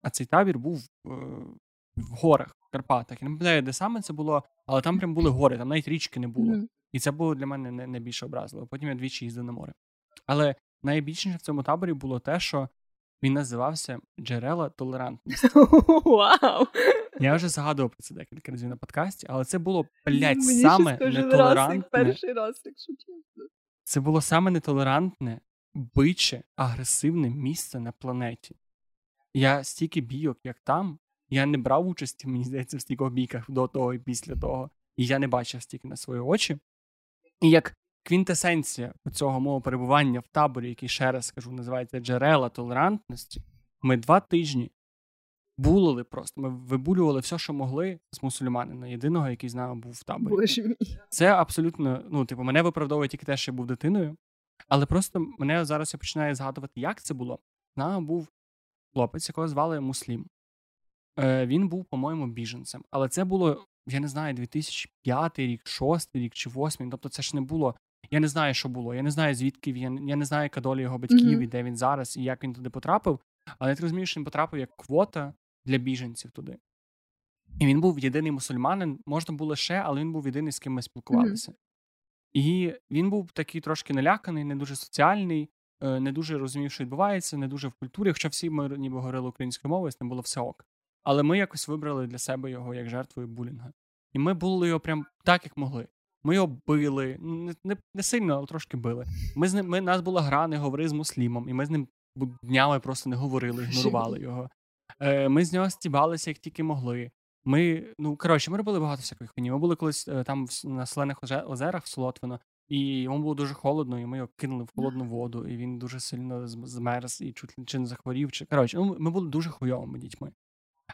А цей табір був е, в горах, в Карпатах. Я не пам'ятаю, де саме це було, але там прям були гори, там навіть річки не було. Mm-hmm. І це було для мене найбільше образливо. Потім я двічі їздив на море. Але найбільше в цьому таборі було те, що він називався Джерела толерантності. Вау! Я вже згадував про це декілька разів на подкасті, але це було, блядь, саме нетолерантне. перший раз, якщо чесно. Це було саме нетолерантне, биче, агресивне місце на планеті. Я стільки бійок, як там, я не брав участі, мені здається, в стількох бійках до того і після того, і я не бачив стільки на свої очі. І як квінтесенція цього мого перебування в таборі, який ще раз скажу, називається джерела толерантності, ми два тижні булили просто. Ми вибулювали все, що могли з мусульманина, єдиного, який з нами був в таборі. Боже мій. Це абсолютно, ну, типу, мене виправдовує тільки те, що я був дитиною. Але просто мене зараз я починаю згадувати, як це було. З нами був хлопець, якого звали Муслім. Е, Він був, по-моєму, біженцем. Але це було, я не знаю, 2005 рік, 6 рік чи 8. Тобто, це ж не було. Я не знаю, що було. Я не знаю, звідки він. Я не знаю, яка доля його батьків, mm-hmm. і де він зараз, і як він туди потрапив. Але я розумію, що він потрапив як квота для біженців туди. І він був єдиний мусульманин, можна було ще, але він був єдиний, з ким ми спілкувалися. Mm-hmm. І він був такий трошки наляканий, не дуже соціальний, е, не дуже розумів, що відбувається, не дуже в культурі. Хоча всі ми ніби говорили українською мовою, з ним було все ок. Але ми якось вибрали для себе його як жертвою булінга. І ми були його прям так, як могли. Ми його били, не не, не сильно, але трошки били. Ми з ним, ми, нас була гра, не говори з муслімом, і ми з ним днями просто не говорили, ігнорували його. Е, Ми з нього стібалися, як тільки могли. Ми, ну коротше, ми робили багато всяких хуйні. Ми були колись е, там на Солених озерах в Солотвино, і йому було дуже холодно, і ми його кинули в холодну воду, і він дуже сильно змерз і чуть чи не захворів. Чи коротше, ну ми були дуже хуйовими дітьми.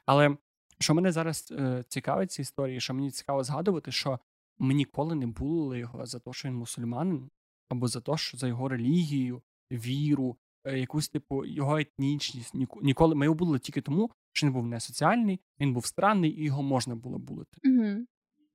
Але що мене зараз е, цікавить ці історії, що мені цікаво згадувати, що ми ніколи не були його за те, що він мусульманин, або за те, що за його релігію, віру, е, якусь типу його етнічність. Ніколи ми його були тільки тому, що він був не соціальний, він був странний, і його можна було булити. Угу.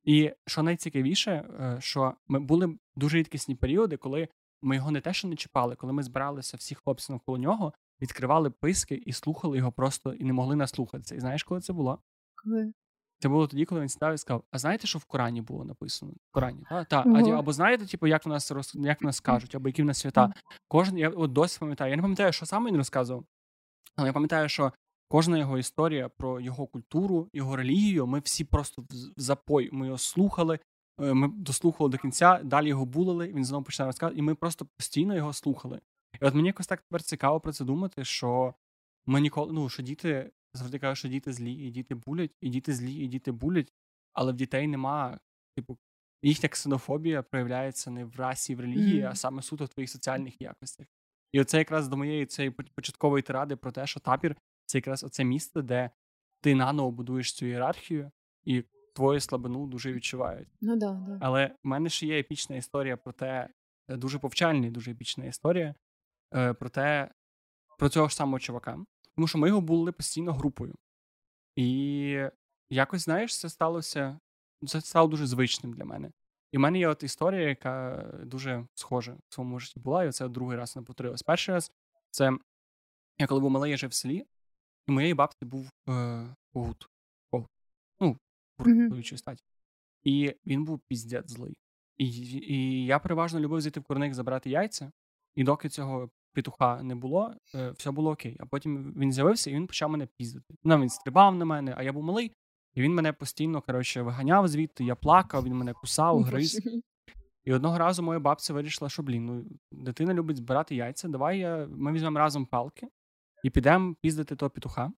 І що найцікавіше, е, що ми були дуже рідкісні періоди, коли ми його не те, що не чіпали, коли ми збиралися всі хлопці навколо нього, відкривали писки і слухали його просто і не могли наслухатися. І знаєш, коли це було? Коли? Це було тоді, коли він став і сказав: А знаєте, що в Корані було написано? В Корані, та? Та. Ого. Або знаєте, типу, як в нас роз... як в нас кажуть, або які в нас свята. Кожен, я от досі пам'ятаю. Я не пам'ятаю, що саме він розказував, але я пам'ятаю, що кожна його історія про його культуру, його релігію, ми всі просто в запой. Ми його слухали, е, ми дослухали до кінця, далі його булили, він знову почав розказувати, і ми просто постійно його слухали. І от мені якось так тепер цікаво про це думати, що ми ніколи, ну, що діти завжди кажуть, що діти злі, і діти булять, і діти злі, і діти булять, але в дітей нема, типу, їхня ксенофобія проявляється не в расі, в релігії, mm-hmm. а саме суто в твоїх соціальних якостях. І оце якраз до моєї цієї початкової тиради про те, що табір це якраз оце місце, де ти наново будуєш цю ієрархію, і твою слабину дуже відчувають. Ну да, да. Але в мене ще є епічна історія про те, е, дуже повчальна, дуже епічна історія про те, про цього ж самого чувака. Тому що ми його були постійно групою. І якось, знаєш, це сталося. Це стало дуже звичним для мене. І в мене є от історія, яка дуже схожа в своєму житті була, і це другий раз не повторилось. Перший раз це я коли був малий, я жив в селі, і моєї бабці був когут. Ну, чоловічої статі. І він був піздець злий. І і я переважно любив зайти в курник забрати яйця, і доки цього петуха не було, е, все було окей. А потім він з'явився і він почав мене піздити. Ну, він стрибав на мене, а я був малий, і він мене постійно коротше, виганяв звідти, я плакав, він мене кусав, гриз. І одного разу моя бабця вирішила, що блін, ну дитина любить збирати яйця. Давай я, ми візьмемо разом палки і підемо піздити того петуха.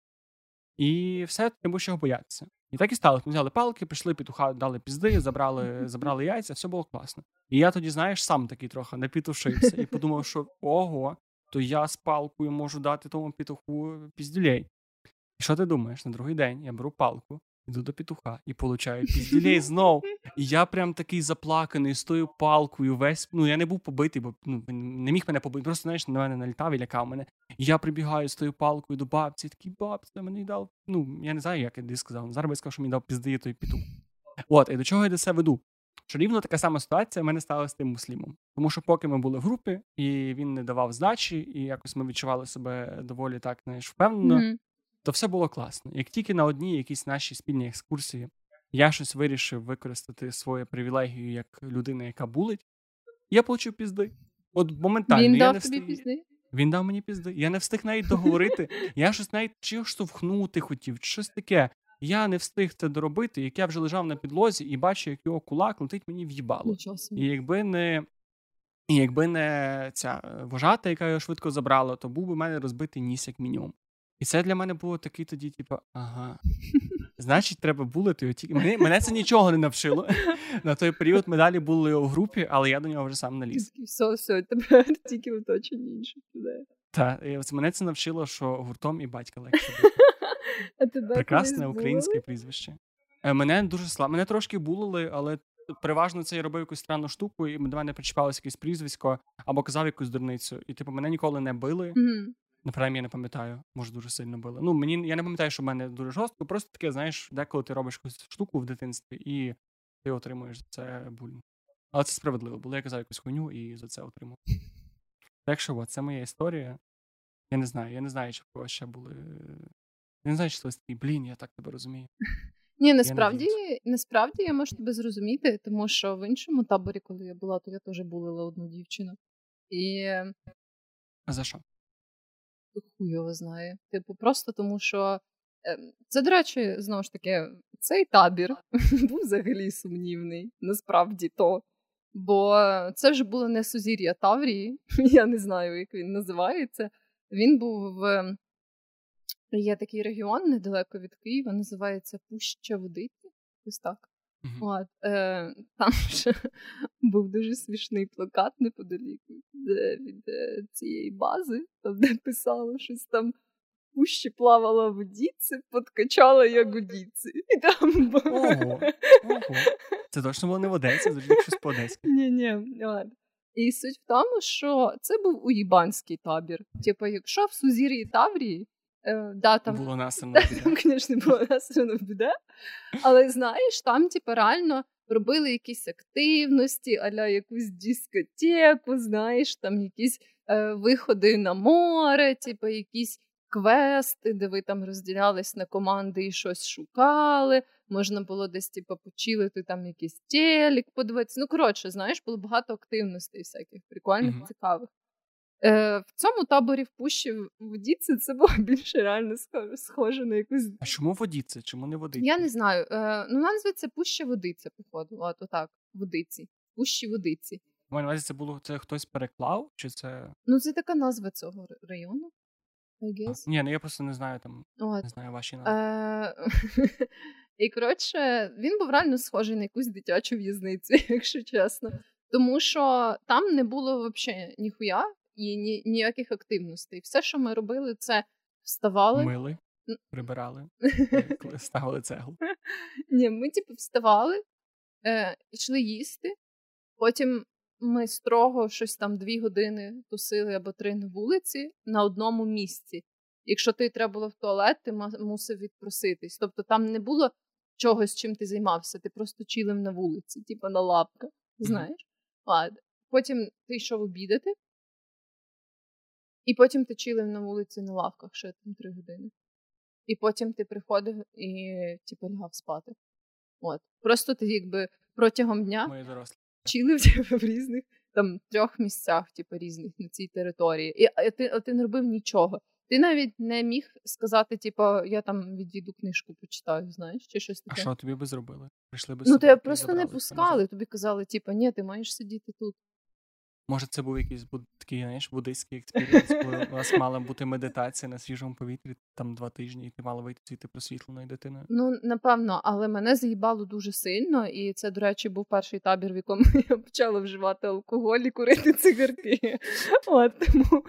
І все, не будеш його боятися. І так і стало. Ми взяли палки, пішли, петуха, дали пізди, забрали забрали яйця, все було класно. І я тоді, знаєш, сам такий трохи напітушився і подумав, що ого, то я з палкою можу дати тому петуху піздюлей. І що ти думаєш? На другий день я беру палку, Іду до петуха і получаю пізділей знов. І я прям такий заплаканий з тою палкою. Весь ну я не був побитий, бо ну не міг мене побити. Просто знаєш, на мене налітав і лякав мене. І я прибігаю з тою палкою до бабці. Такий бабця мені дав. Ну я не знаю, як я сказав. Зараз би сказав, що мені дав пізди той петух. От, і до чого я до себе веду? Що рівно така сама ситуація в мене стала з тим муслімом. Тому що поки ми були в групі, і він не давав здачі, і якось ми відчували себе доволі так знаєш, впевнено, mm-hmm. То все було класно. Як тільки на одній якійсь нашій спільній екскурсії я щось вирішив використати свою привілегію як людина, яка булить, я получив пізди. От моментально він я дав не тобі пізди? Він дав мені пізди. Я не встиг навіть договорити. Я щось навіть чи штовхнути хотів, щось таке. Я не встиг це доробити, як я вже лежав на підлозі і бачу, як його кулак летить мені в'їбало. І якби не і якби не ця е, вожата, яка його швидко забрала, то був би в мене розбитий ніс, як мінімум. І це для мене було такий тоді, типу, ага. Значить, треба булити його тільки. Мене, мене це нічого не навчило. На той період ми далі були у групі, але я до нього вже сам наліз. Все, все, тепер тільки в оточенні інших людей. Так, мене це навчило, що гуртом і батька легше. Прекрасне українське прізвище. Е, мене дуже слабо. Мене трошки булили, але переважно це я робив якусь странну штуку, і до мене причіпалося якесь прізвисько або казав якусь дурницю. І типу мене ніколи не били. Mm-hmm. Наприклад, я не пам'ятаю, може дуже сильно били. Ну мені я не пам'ятаю, що в мене дуже жорстко. Просто таке, знаєш, деколи ти робиш якусь штуку в дитинстві, і ти отримуєш за це булінг. Але це справедливо було. Я казав якусь хуйню і за це отримав. Так що, от, це моя історія. Я не знаю, я не знаю, чи в когось ще були я не знаю, що це такий, блін, я так тебе розумію. Ні, насправді я насправді я можу тебе зрозуміти, тому що в іншому таборі, коли я була, то я теж булила одну дівчину. І. А за що? Хуй його знає. Типу, просто тому що. Ем, це, до речі, знову ж таки, цей табір був взагалі сумнівний, насправді то. Бо це вже було не Сузір'я Таврії, я не знаю, як він називається. Він був в Є такий регіон недалеко від Києва, називається Пуща Водиці. Ось так. Mm-hmm. От, е, Там ще був дуже смішний плакат неподалік від е, цієї бази, там де писало щось там. Пущі плавала водіці, подкачала ягодіці. І там Ого, ого. Це точно було не в Одесі, завжди щось по Одеськи. Ні, ні, І суть в тому, що це був уїбанський табір. Типу, якщо в Сузір'ї Таврії да, там, Було насильно Там, звісно, було насильно біде. Але знаєш, там, типу, реально робили якісь активності, аля якусь дискотеку, знаєш, там якісь е, виходи на море, типу, якісь квести, де ви там розділялись на команди і щось шукали. Можна було десь, типу, почилити там якийсь телек подивитися. Ну, коротше, знаєш, було багато активностей всяких прикольних, mm-hmm. цікавих. Е, В цьому таборі в пущі водіці це було більше реально схоже на якусь. А чому водіці? Чому не водиці? Я не знаю. Е, Ну, вона називається Пуща Водиця, походу. От отак, водиці. Пущі водиці. Маю на увазі, це було це хтось переклав? Чи це. Ну, це така назва цього району. I guess. А, ні, ну я просто не знаю там. От. Не знаю ваші назви. Е... І коротше, він був реально схожий на якусь дитячу в'язницю, якщо чесно. Тому що там не було взагалі ніхуя і ні, ніяких активностей. Все, що ми робили, це вставали. Мили, прибирали, ставили цеглу. Ні, ми типу вставали, е, йшли їсти, потім ми строго щось там дві години тусили або три на вулиці на одному місці. Якщо ти треба було в туалет, ти мусив відпроситись. Тобто там не було чогось, чим ти займався, ти просто чилив на вулиці, типу на лапках, знаєш? Ладно. Потім ти йшов обідати, і потім ти чилив на вулиці на лавках ще там три години. І потім ти приходив і типу, лягав спати. От. Просто ти якби протягом дня чилив типу, в різних там трьох місцях, типу, різних на цій території. І а ти, а ти не робив нічого. Ти навіть не міг сказати, типу, я там відійду книжку почитаю, знаєш, чи щось таке. А що тобі би зробили? Прийшли би Ну, тебе просто не пускали, тобі казали, типу, ні, ти маєш сидіти тут. Може, це був якийсь буд... такий, знаєш, буддийський experience, коли у вас мала бути медитація на свіжому повітрі там два тижні, і ти мала вийти звідти просвітленою дитиною. Ну, напевно, але мене заїбало дуже сильно, і це, до речі, був перший табір, в якому я почала вживати алкоголь і курити цигарки. От тому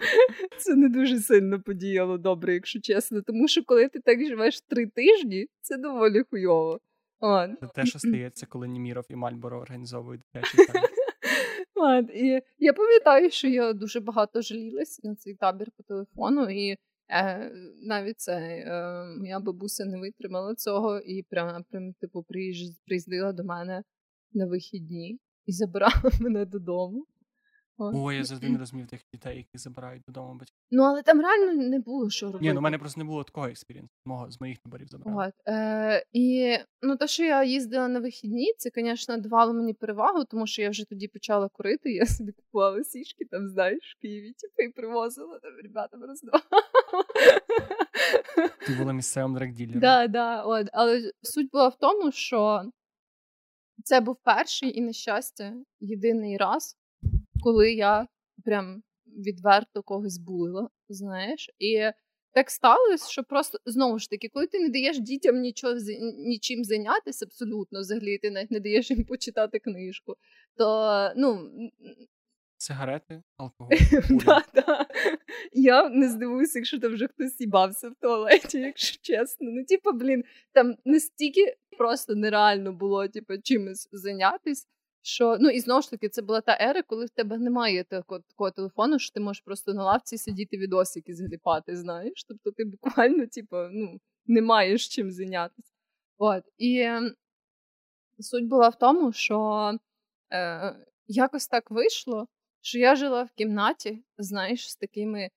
це не дуже сильно подіяло добре, якщо чесно. Тому що коли ти так живеш три тижні, це доволі хуйово. От. Це те, що стається, коли Німіров і Мальборо організовують дитячий табір. От, і я пам'ятаю, що я дуже багато жалілась на цей табір по телефону, і е, навіть це е, моя бабуся не витримала цього і прям, прям типу, приїздила до мене на вихідні і забирала мене додому. О, я завжди не розумів тих дітей, які забирають додому батьків. Ну, але там реально не було що робити. Ні, ну в мене просто не було такого експірієнсу, мого з моїх таборів забрали. От. Е, І ну, те, що я їздила на вихідні, це, звісно, давало мені перевагу, тому що я вже тоді почала курити, я собі купувала сішки, там, знаєш, в Києві, типу, і привозила там ребятам роздавала. Ти була місцевим драгділером. Да, да, от. Але суть була в тому, що це був перший і, на щастя, єдиний раз, коли я прям відверто когось булила, знаєш, і так сталося, що просто знову ж таки, коли ти не даєш дітям нічого нічим зайнятися, абсолютно взагалі ти навіть не даєш їм почитати книжку, то ну. Сигарети, алкоголь. Я не здивуюся, якщо там вже хтось сібався в туалеті, якщо чесно. Ну, типу, блін, там настільки просто нереально було типу, чимось зайнятися. Що ну і знову ж таки, це була та ера, коли в тебе немає такого, такого телефону, що ти можеш просто на лавці сидіти відосики згліпати, знаєш. Тобто ти буквально, типу, ну, не маєш чим зайнятися. От. І е, суть була в тому, що е, якось так вийшло, що я жила в кімнаті, знаєш, з такими,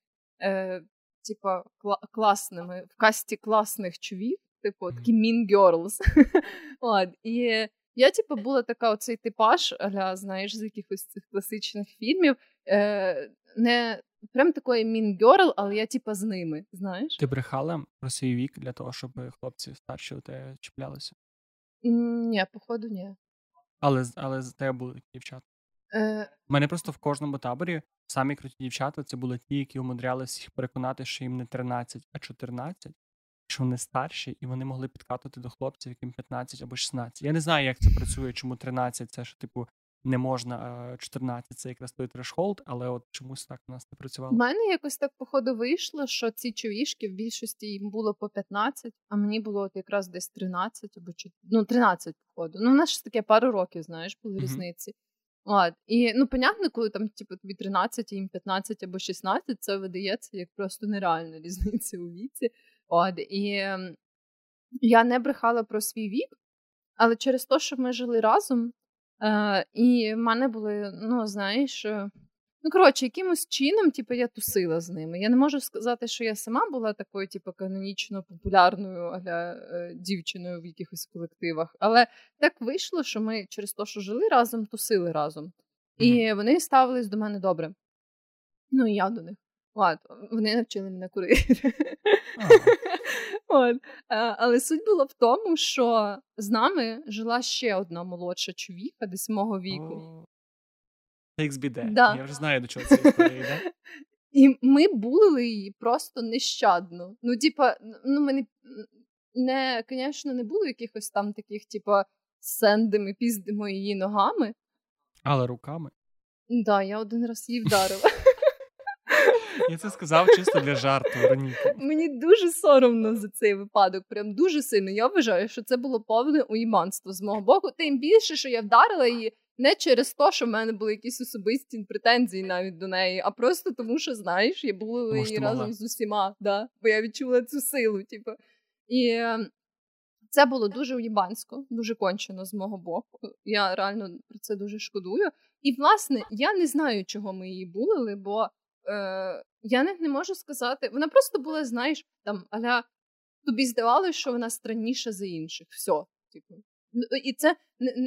е, типу, кла- класними, в касті класних чувів, типу, такі mean girls. От. І я, типу, була така оцей типаж, аля, знаєш, з якихось цих класичних фільмів. Е, Не прям такої mean girl, але я, типу, з ними, знаєш. Ти брехала про свій вік для того, щоб хлопці старші у тебе чіплялися? Ні, походу, ні. Але але з тебе були дівчата. Е... У мене просто в кожному таборі самі круті дівчата це були ті, які умудрялися їх переконати, що їм не 13, а 14 що вони старші, і вони могли підкатувати до хлопців, яким 15 або 16. Я не знаю, як це працює, чому 13 це що, типу, не можна, а 14 це якраз той трешхолд, але от чомусь так у нас не працювало. У мене якось так, походу, вийшло, що ці човішки в більшості їм було по 15, а мені було от якраз десь 13 або 4, ну, 13, походу. Ну, у нас ж таке пару років, знаєш, були mm-hmm. різниці. От. І ну, понятно, коли там типу, тобі 13, їм 15 або 16, це видається як просто нереальна різниця у віці. От, І я не брехала про свій вік, але через те, що ми жили разом, е, і в мене були, ну, знаєш, е, ну, коротше, якимось чином, типу, я тусила з ними. Я не можу сказати, що я сама була такою, типу, канонічно популярною аля, е, дівчиною в якихось колективах. Але так вийшло, що ми через те, що жили разом, тусили разом. І вони ставились до мене добре. Ну, і я до них. От, Вони навчили мене курити. От. Але суть була в тому, що з нами жила ще одна молодша чувіха десь мого віку. XBD. Да. Я вже знаю, до чого це історія йде. І ми булили її просто нещадно. Ну, типа, ну, ми не, не, звісно, не було якихось там таких, типа, сендами, піздимо її ногами. Але руками? Так, да, я один раз її вдарила. Я це сказав чисто для жарту. Вероніка. Мені дуже соромно за цей випадок. Прям дуже сильно. Я вважаю, що це було повне уїманство з мого боку. Тим більше, що я вдарила її не через те, що в мене були якісь особисті претензії навіть до неї, а просто тому, що знаєш, я була її разом могла. з усіма, да, бо я відчула цю силу. Типу. І ем, це було дуже уїбансько, дуже кончено з мого боку. Я реально про це дуже шкодую. І, власне, я не знаю, чого ми її булили, бо е, я не, не можу сказати. Вона просто була, знаєш, там аля тобі здавалося, що вона странніша за інших. Все, типу. І це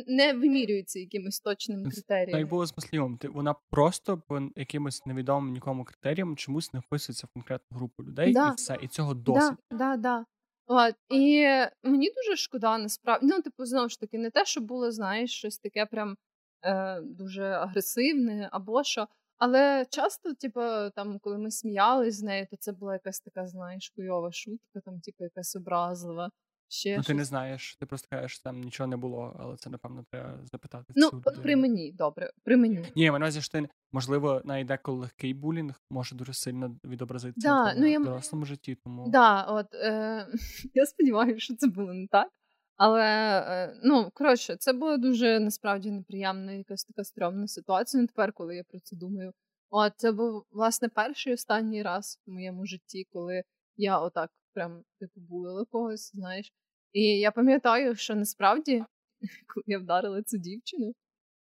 не, вимірюється якимось точним критерієм. Так було з мислівом. Вона просто по якимось невідомим нікому критеріям чомусь не вписується в конкретну групу людей, да. і все, і цього досить. Да, да, да. От, І мені дуже шкода, насправді. Ну, типу, знову ж таки, не те, що було, знаєш, щось таке прям е, дуже агресивне або що. Але часто, типу, там, коли ми сміялись з нею, то це була якась така, знаєш, хуйова шутка, там, типу, якась образлива. Ще Ну, ти не знаєш, ти просто кажеш, там нічого не було, але це, напевно, треба запитати Ну, цю от при мені, добре, при мені. Ні, мене що ти, можливо, навіть деколи легкий булінг може дуже сильно відобразитися Да, на ну, я дорослому житті, тому Да, от е, я сподіваюся, що це було не так. Але е, ну коротше, це була дуже насправді неприємна якась така стрьомна ситуація. Ну, тепер, коли я про це думаю. От це був власне перший і останній раз в моєму житті, коли я отак прям типу булила когось, знаєш. І я пам'ятаю, що насправді, коли я вдарила цю дівчину,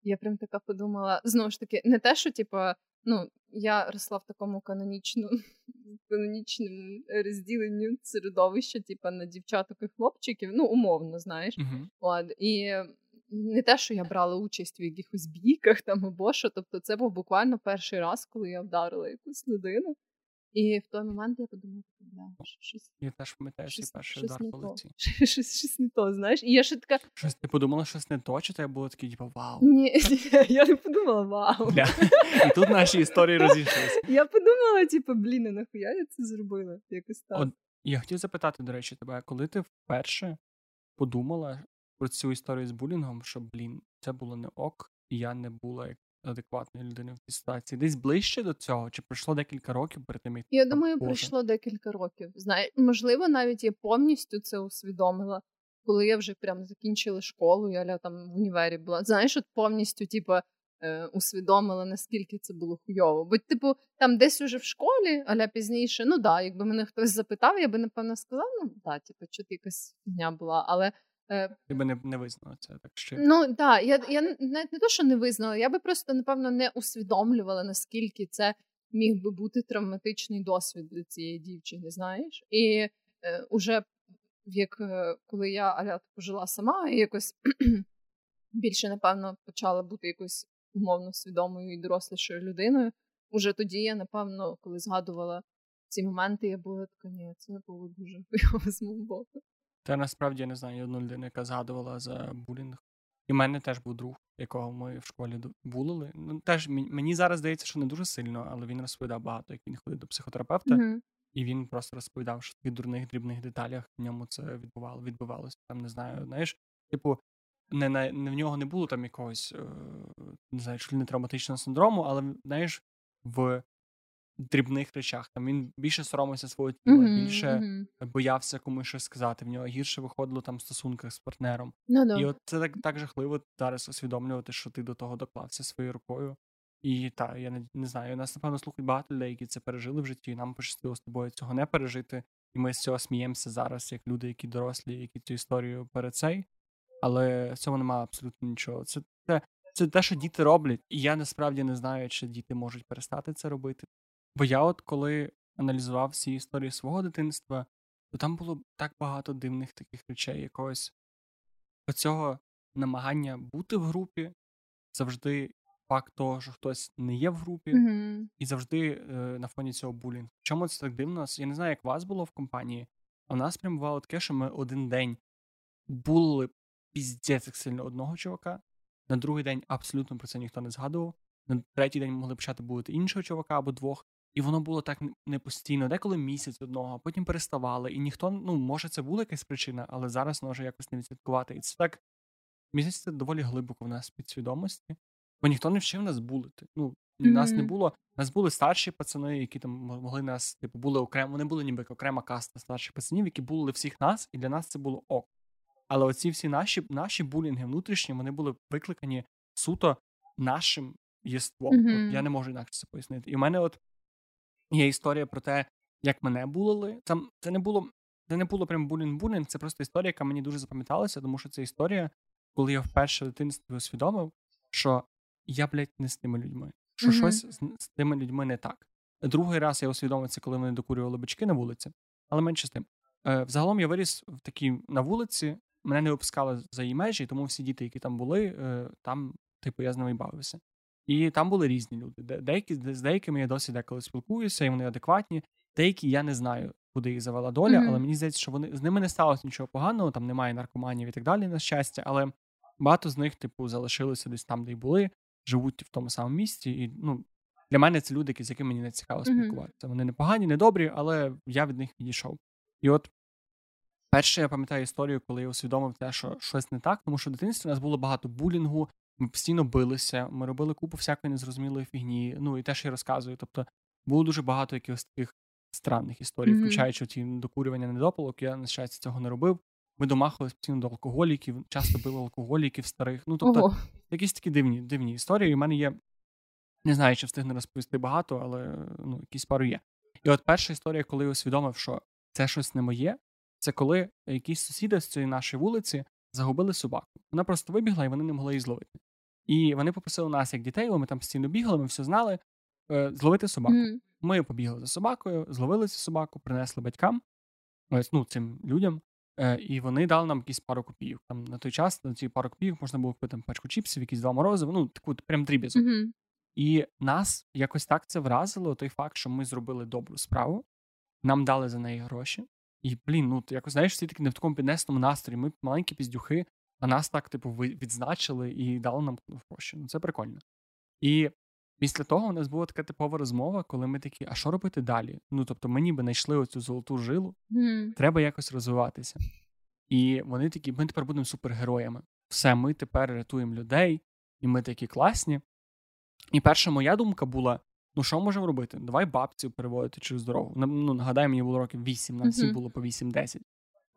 я прям така подумала: знову ж таки, не те, що типу, ну я росла в такому канонічному канонічному розділенню середовища, типу, на дівчаток і хлопчиків, ну, умовно, знаєш. Мгм. От, і не те, що я брала участь в якихось бійках там або що. Тобто, це був буквально перший раз, коли я вдарила якусь людину. І в той момент я подумала, бля, щось, я теж пам'ятаю свій перший щось удар не по то. лиці. Щось, щось не то, знаєш. І я ще така, Щось ти подумала, щось не то, чи тебе було таке, типу, вау. ні, я не подумала, вау. Бля. І тут наші історії розійшлися. Я подумала, типу, блін, а нахуя я це зробила? Якось так. От я хотів запитати, до речі, тебе, коли ти вперше подумала про цю історію з булінгом, що блін, це було не ок, і я не була як адекватною людиною в цій ситуації. Десь ближче до цього, чи пройшло декілька років перед тим, як Я думаю, пройшло декілька років. Знає, можливо, навіть я повністю це усвідомила, коли я вже прям закінчила школу, я ля, там в універі була. Знаєш, от повністю, типу, е, усвідомила, наскільки це було хуйово. Бо, типу, там десь уже в школі, аля пізніше, ну да, якби мене хтось запитав, я би напевно сказала, ну да, типу, що ти якась дня була, але. Е, ти би не, не визнала це так ще. Ну так, я, я навіть не то, що не визнала, я би просто, напевно, не усвідомлювала, наскільки це міг би бути травматичний досвід для цієї дівчини, знаєш? І е, уже як е, коли я аля пожила сама і якось більше, напевно, почала бути якоюсь умовно свідомою і дорослішою людиною. Уже тоді я, напевно, коли згадувала ці моменти, я була така, ні, це було дуже з мого боку. Та насправді я не знаю одну людину, яка згадувала за булінг. І в мене теж був друг, якого ми в школі булили. Ну теж мені, зараз здається, що не дуже сильно, але він розповідав багато, як він ходив до психотерапевта, Мгм. і він просто розповідав, що в дурних дрібних деталях в ньому це відбувало, відбувалося. Там не знаю, знаєш, типу, не, на, не в нього не було там якогось е, не знаю, чи не травматичного синдрому, але знаєш, в дрібних речах. Там він більше соромився свого тіла, Мгм, більше мгм. боявся комусь щось сказати. В нього гірше виходило там в стосунках з партнером. Ну, да. І от це так, так жахливо зараз усвідомлювати, що ти до того доклався своєю рукою. І так, я не, не знаю, нас, напевно, слухають багато людей, які це пережили в житті, і нам пощастило з тобою цього не пережити. І ми з цього сміємося зараз, як люди, які дорослі, які цю історію перед цей. Але в цьому немає абсолютно нічого. Це те, це те, що діти роблять, і я насправді не знаю, чи діти можуть перестати це робити. Бо я, от коли аналізував всі історії свого дитинства, то там було так багато дивних таких речей, якогось оцього намагання бути в групі, завжди факт того, що хтось не є в групі, Мгм. і завжди е, на фоні цього булінг. Чому це так дивно? Я не знаю, як у вас було в компанії, а в нас прям бувало таке, що ми один день були піздець як сильно одного чувака, на другий день абсолютно про це ніхто не згадував. На третій день могли почати бути іншого чувака або двох. І воно було так не- постійно, деколи місяць одного, а потім переставали. І ніхто, ну, може, це була якась причина, але зараз може якось не відслідкувати. І це так, здається, це доволі глибоко в нас підсвідомості, бо ніхто не вчив нас булити. Ну, нас не було. Нас були старші пацани, які там могли нас, типу, були окремо. Вони були ніби окрема каста старших пацанів, які булили всіх нас, і для нас це було ок. Але оці всі наші, наші булінги внутрішні, вони були викликані суто нашим єством. От я не можу інакше це пояснити. І в мене от є історія про те, як мене булили. Там це не було, це не було прям булінг-булінг, це просто історія, яка мені дуже запам'яталася, тому що це історія, коли я вперше в дитинстві усвідомив, що я, блядь, не з тими людьми. Що Мгм. щось з, з тими людьми не так. Другий раз я усвідомив це, коли вони докурювали бички на вулиці, але менше з тим. Е, взагалом я виріс в такій на вулиці, мене не випускали за її межі, тому всі діти, які там були, е, там, типу, я з ними бавився. І там були різні люди. Деякі з деякими я досі деколи спілкуюся, і вони адекватні. Деякі я не знаю, куди їх завела доля, Мгм. але мені здається, що вони з ними не сталося нічого поганого, там немає наркоманів і так далі, на щастя. Але багато з них, типу, залишилися десь там, де й були, живуть в тому самому місті. І ну для мене це люди, з якими мені не цікаво спілкуватися. Вони не погані, не добрі, але я від них відійшов. І от перше, я пам'ятаю історію, коли я усвідомив те, що щось не так, тому що в дитинстві у нас було багато булінгу, ми постійно билися, ми робили купу всякої незрозумілої фігні. Ну і те, що я розказую. Тобто було дуже багато якихось таких странних історій, Мгм. включаючи ті докурювання недопалок. Я, на щастя, цього не робив. Ми домахувалися постійно до алкоголіків, часто били алкоголіків старих. Ну, тобто, Ого. якісь такі дивні, дивні історії. У мене є, не знаю, чи встигну розповісти багато, але ну, якісь пару є. І от перша історія, коли я усвідомив, що це щось не моє, це коли якісь сусіди з цієї нашої вулиці загубили собаку. Вона просто вибігла, і вони не могли її зловити. І вони попросили нас, як дітей, бо ми там постійно бігали, ми все знали, е, зловити собаку. Мгм. Ми побігли за собакою, зловили цю собаку, принесли батькам, ось, ну, цим людям, е, і вони дали нам якісь пару копійок. Там на той час на ці пару копійок можна було купити там, пачку чіпсів, якісь два морозиви, ну, таку прям дріб'язок. Мгм. І нас якось так це вразило, той факт, що ми зробили добру справу, нам дали за неї гроші. І, блін, ну якось знаєш, всі такі не в такому піднесному настрої. Ми маленькі піздюхи, а нас так, типу, відзначили і дали нам гроші. Ну, це прикольно. І після того у нас була така типова розмова, коли ми такі, а що робити далі? Ну, тобто, ми ніби знайшли оцю золоту жилу, Мгм. треба якось розвиватися. І вони такі, ми тепер будемо супергероями. Все, ми тепер рятуємо людей, і ми такі класні. І перша моя думка була: ну що можемо робити? Давай бабців переводити через дорогу. Ну, нагадаю, мені було років 8, нам всім було по 8-10.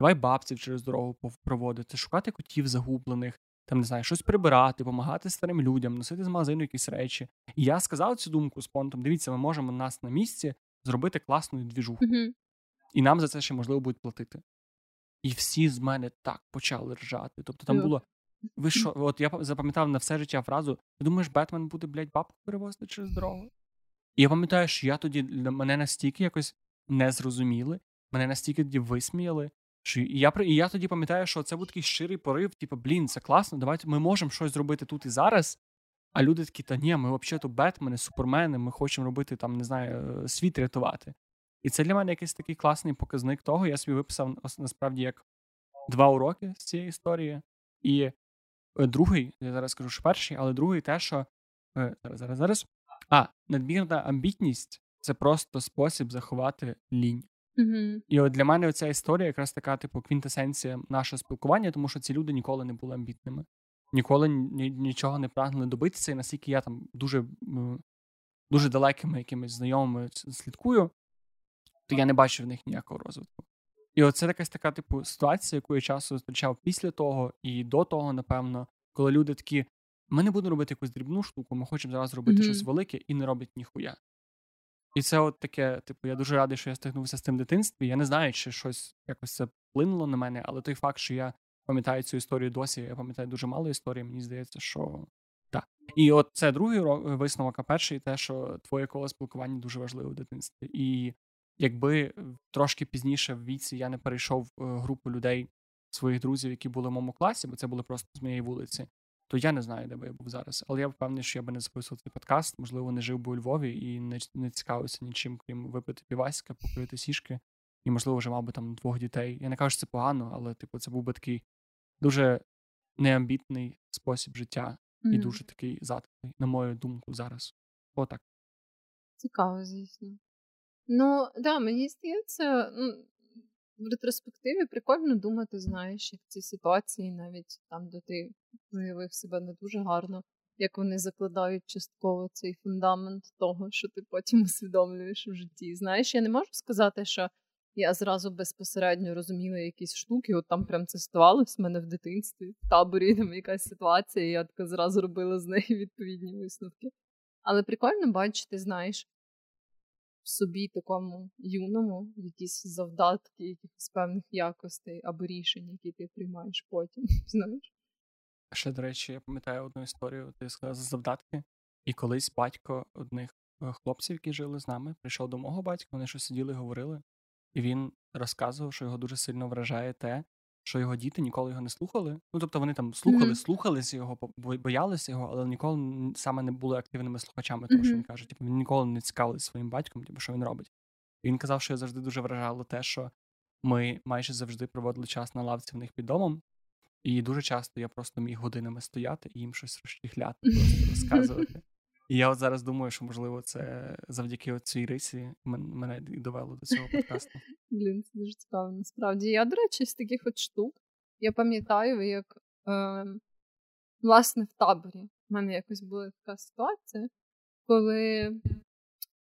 Давай бабців через дорогу проводити, шукати котів загублених, там не знаю, щось прибирати, допомагати старим людям, носити з магазину якісь речі. І я сказав цю думку з понтом: дивіться, ми можемо нас на місці зробити класну двіжуху. І нам за це ще можливо будуть платити. І всі з мене так почали ржати. Тобто там Ох. було. Ви що, от я запам'ятав на все життя фразу: ти думаєш, Бетмен буде, блядь, бабку перевозити через дорогу? І я пам'ятаю, що я тоді мене настільки якось не зрозуміли, мене настільки тоді висміяли. Що я і я тоді пам'ятаю, що це був такий щирий порив, типу, блін, це класно, давайте ми можемо щось зробити тут і зараз. А люди такі, та ні, ми взагалі Бетмени, супермени, ми хочемо робити там, не знаю, е, світ рятувати. І це для мене якийсь такий класний показник того. Я собі виписав насправді як два уроки з цієї історії. І е, другий, я зараз скажу, що перший, але другий те, що е, зараз, зараз, зараз. А, надмірна амбітність це просто спосіб заховати лінь. Мгм. І от для мене ця історія якраз така, типу, квінтесенція нашого спілкування, тому що ці люди ніколи не були амбітними, ніколи ні, нічого не прагнули добитися. І наскільки я там дуже, дуже далекими якимись знайомими слідкую, то я не бачу в них ніякого розвитку. І оце якась така, типу, ситуація, яку я часто зустрічав після того і до того, напевно, коли люди такі: ми не будемо робити якусь дрібну штуку, ми хочемо зараз робити Мгм. щось велике і не роблять ніхуя. І це от таке, типу, я дуже радий, що я стикнувся з тим в дитинстві. Я не знаю, чи щось якось це вплинуло на мене, але той факт, що я пам'ятаю цю історію досі, я пам'ятаю дуже мало історій, мені здається, що так. І от це другий висновок, а перший те, що твоє коло спілкування дуже важливе в дитинстві. І якби трошки пізніше в віці я не перейшов е, групу людей, своїх друзів, які були в моєму класі, бо це були просто з моєї вулиці, то я не знаю, де би я був зараз. Але я впевнений, що я би не записував цей подкаст, можливо, не жив би у Львові і не, не цікавився нічим, крім випити піваська, покрити сішки, і, можливо, вже мав би там двох дітей. Я не кажу, що це погано, але типу, це був би такий дуже неамбітний спосіб життя і дуже такий затишний, на мою думку, зараз. Отак. Цікаво, звісно. Ну, да, мені здається, ну, в ретроспективі прикольно думати, знаєш, як ці ситуації, навіть там, де ти виявив себе не дуже гарно, як вони закладають частково цей фундамент того, що ти потім усвідомлюєш у житті. Знаєш, я не можу сказати, що я зразу безпосередньо розуміла якісь штуки, от там прям це ставалось в мене в дитинстві, в таборі там якась ситуація, і я така зразу робила з неї відповідні висновки. Але прикольно бачити, знаєш, в собі такому юному якісь завдатки, якихось певних якостей або рішень, які ти приймаєш потім. Знаєш? Ще, до речі, я пам'ятаю одну історію, ти сказав за завдатки. І колись батько одних е, хлопців, які жили з нами, прийшов до мого батька, вони щось сиділи говорили. І він розказував, що його дуже сильно вражає те, що його діти ніколи його не слухали. Ну, тобто вони там слухали, Мгм. слухалися його, боялися його, але ніколи саме не були активними слухачами того, що він каже. Типу, він ніколи не цікавився своїм батьком, типу, що він робить. І він казав, що його завжди дуже вражало те, що ми майже завжди проводили час на лавці в них під домом. І дуже часто я просто міг годинами стояти і їм щось розчіхляти, просто розказувати. І я от зараз думаю, що, можливо, це завдяки цій рисі мене і довело до цього подкасту. Блін, це дуже цікаво, насправді. Я, до речі, з таких от штук. Я пам'ятаю, як е, власне в таборі в мене якось була така ситуація, коли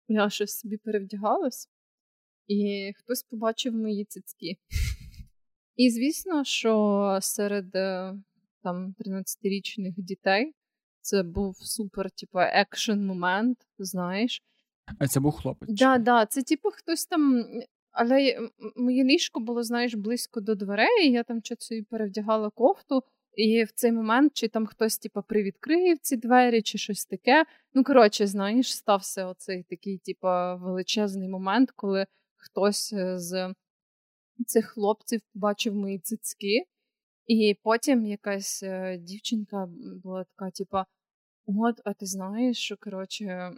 я щось собі перевдягалась, і хтось побачив мої цицьки. І звісно, що серед е, там 13-річних дітей це був супер, типу, екшен момент, знаєш. А це був хлопець? Так, да, да, це типу хтось там. Але моє ліжко було, знаєш, близько до дверей, і я там собі перевдягала кофту, і в цей момент чи там хтось типу, привідкрив ці двері, чи щось таке. Ну, коротше, знаєш, стався оцей такий, типу, величезний момент, коли хтось е, з цих хлопців побачив мої цицьки, і потім якась дівчинка була така, типа. От, а ти знаєш, що коротше,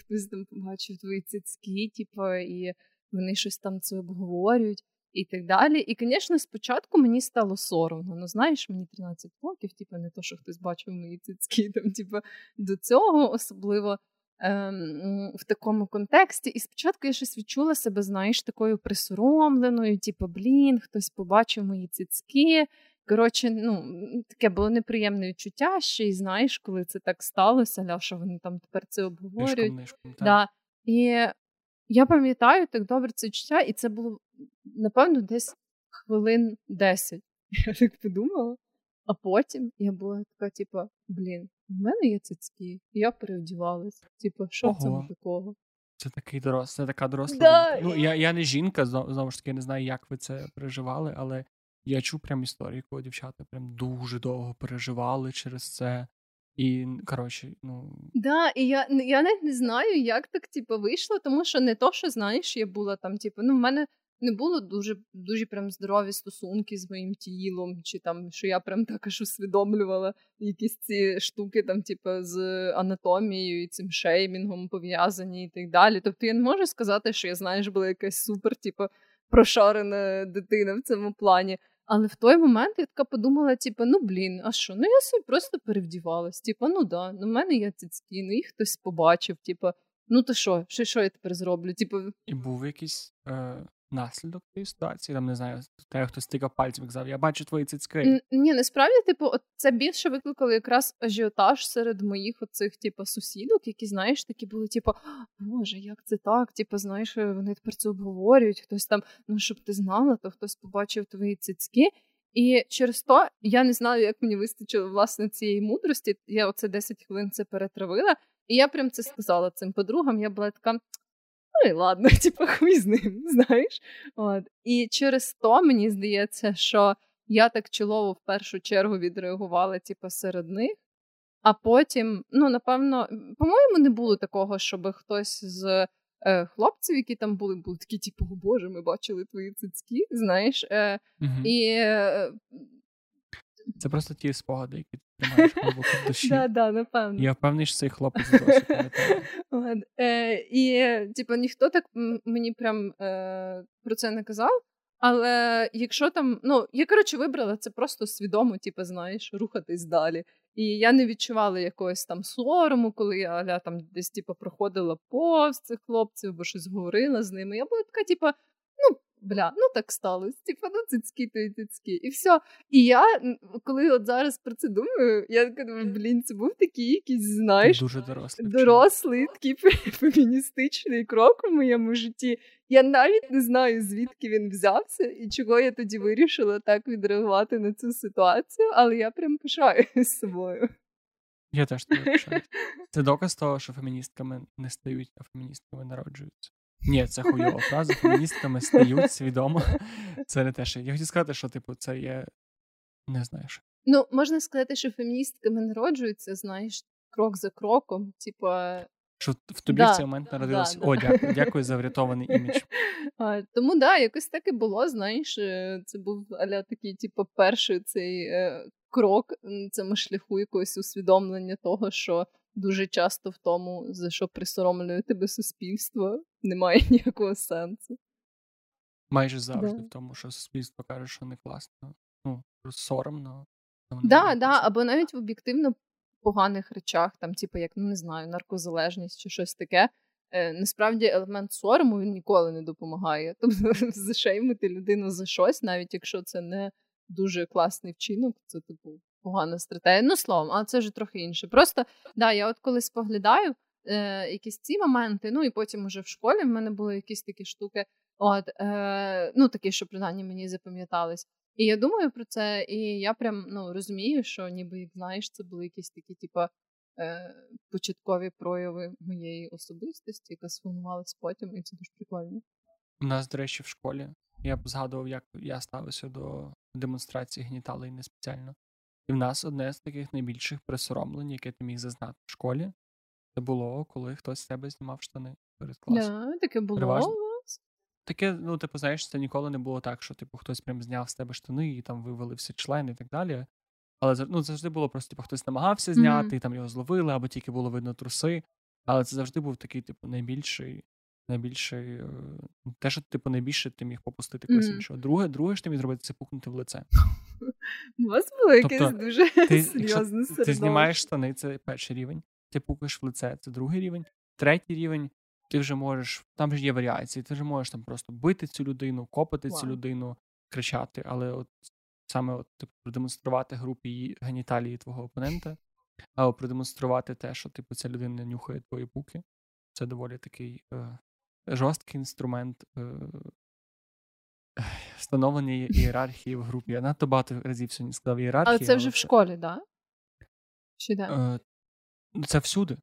хтось там побачив твої цицьки, типу, і вони щось там це обговорюють і так далі. І, звісно, спочатку мені стало соромно. Ну, знаєш, мені 13 років, типу, не то, що хтось бачив мої цицьки, там, типу, до цього, особливо ем, в такому контексті. І спочатку я щось відчула себе, знаєш, такою присоромленою, типу, блін, хтось побачив мої цицьки. Коротше, ну, таке було неприємне відчуття ще й знаєш, коли це так сталося, ля, що вони там тепер це обговорюють. Нишком, нишком, да. І я пам'ятаю так добре це відчуття, і це було, напевно, десь хвилин 10. Я так подумала. А потім я була така, типу, блін, в мене є цицьки, і я переодівалась. Типу, що в цьому такого? Це такий дорос, це така доросла. Да. Ну, я я не жінка, знову ж таки, не знаю, як ви це переживали, але я чув прям історію, коли дівчата прям дуже довго переживали через це. І, коротше, ну. Да, і я я навіть не знаю, як так типу, вийшло, тому що не то, що знаєш, я була там, типу, ну, в мене не було дуже дуже прям здорові стосунки з моїм тілом, чи там, що я прям так аж усвідомлювала якісь ці штуки, там, типу, з анатомією і цим шеймінгом пов'язані і так далі. Тобто я не можу сказати, що я, знаєш, була якась супер, типу, прошарена дитина в цьому плані. Але в той момент я така подумала: типу, ну блін, а що? Ну я собі просто перевдівалась. Типу, ну да, ну в мене є цицькі, ну їх хтось побачив. Типу, ну то що, що, що я тепер зроблю? Типу, і був якийсь е, наслідок цієї ситуації. Там не знаю, те, хто стикав пальцем і казав, я бачу твої цицьки. Ні, насправді, типу, от це більше викликало якраз ажіотаж серед моїх оцих, типу, сусідок, які, знаєш, такі були, типу, Боже, як це так? Типу, знаєш, вони тепер це обговорюють. Хтось там, ну щоб ти знала, то хтось побачив твої цицьки. І через то я не знаю, як мені вистачило власне цієї мудрості. Я оце 10 хвилин це перетравила, і я прям це сказала цим подругам. Я була така ну і ладно, типу, хуй з ним, знаєш. От. І через то мені здається, що я так чолово в першу чергу відреагувала, типу, серед них. А потім, ну, напевно, по-моєму, не було такого, щоб хтось з е, хлопців, які там були, були такі, типу, о Боже, ми бачили твої цицьки, знаєш. Е, угу. І е, це просто ті спогади, які ти тримаєш глибоко в душі. Да, да, напевно. Я впевнений, що цей хлопець досі пам'ятає. Е, і, типу, ніхто так мені прям е, про це не казав. Але якщо там, ну, я коротше вибрала це просто свідомо, типу, знаєш, рухатись далі. І я не відчувала якогось там сорому, коли я аля, там десь типу, проходила повз цих хлопців, або щось говорила з ними. Я була така, типу, бля, ну так сталося. Типа, ну цицьки, то і цицьки. І все. І я, коли от зараз про це думаю, я думаю, блін, це був такий якийсь, знаєш, дуже дорослий, дорослий такий феміністичний крок у моєму житті. Я навіть не знаю, звідки він взявся і чого я тоді вирішила так відреагувати на цю ситуацію, але я прям пишаюся собою. Я теж тебе пишаю. Це доказ того, що феміністками не стають, а феміністками народжуються. Ні, це хуйова фраза. Феміністками стають свідомо. Це не те, що я хотів сказати, що типу це є не знаю що. Ну, можна сказати, що феміністками народжуються, знаєш, крок за кроком. Типу, що в тобі да, в цей момент народилося. Да, О, дякую, дякую за врятований імідж. А, Тому да, якось так і було. Знаєш, е, це був аля такий, типу, перший цей е, крок на цьому шляху якогось усвідомлення того, що дуже часто в тому, за що присоромлює тебе суспільство, немає ніякого сенсу. Майже завжди да. в тому, що суспільство каже, що не класно. Ну, соромно. Так, да, да, або навіть в об'єктивно поганих речах, там, типу, як ну не знаю, наркозалежність чи щось таке. Е, насправді елемент сорому він ніколи не допомагає. Тобто зашеймити людину за щось, навіть якщо це не дуже класний вчинок, це типу погана стратегія. Ну, словом, але це вже трохи інше. Просто да, я от коли споглядаю е, якісь ці моменти, ну і потім уже в школі в мене були якісь такі штуки, от, е, ну такі, що принаймні мені запам'ятались. І я думаю про це, і я прям ну, розумію, що ніби як знаєш, це були якісь такі, типу, е, початкові прояви моєї особистості, яка сформувалась потім, і це дуже прикольно. У нас, до речі, в школі я б згадував, як я ставився до демонстрації геніталей не спеціально. І в нас одне з таких найбільших присоромлень, яке ти міг зазнати в школі, це було, коли хтось з тебе знімав штани перед класом. Да, таке було Переважно. Таке, ну, типу, знаєш, це ніколи не було так, що типу хтось прям зняв з тебе штани і там вивалився член і так далі. Але ну, завжди було просто, типу, хтось намагався зняти, Мгм. і там його зловили, або тільки було видно труси. Але це завжди був такий, типу, найбільший, найбільший. е, Те, що типу, найбільше ти міг попустити когось Мгм. іншого. Друге, друге, що ти міг зробити, це пукнути в лице. У вас було якесь Тобто, дуже Ти, серйозне ти знімаєш штани, це перший рівень. Ти пукаєш в лице, це другий рівень. Третій рівень, ти вже можеш, там ж є варіації, ти вже можеш там просто бити цю людину, копати цю людину, кричати, але от саме от, типу, продемонструвати групі її геніталії твого опонента, або продемонструвати те, що типу ця людина нюхає твої пуки. Це доволі такий е, жорсткий інструмент е, встановлення ієрархії в групі. Я надто багато разів сьогодні сказав ієрархію. Але це вже в школі, так? Да? Чи де? Е, ну, це всюди.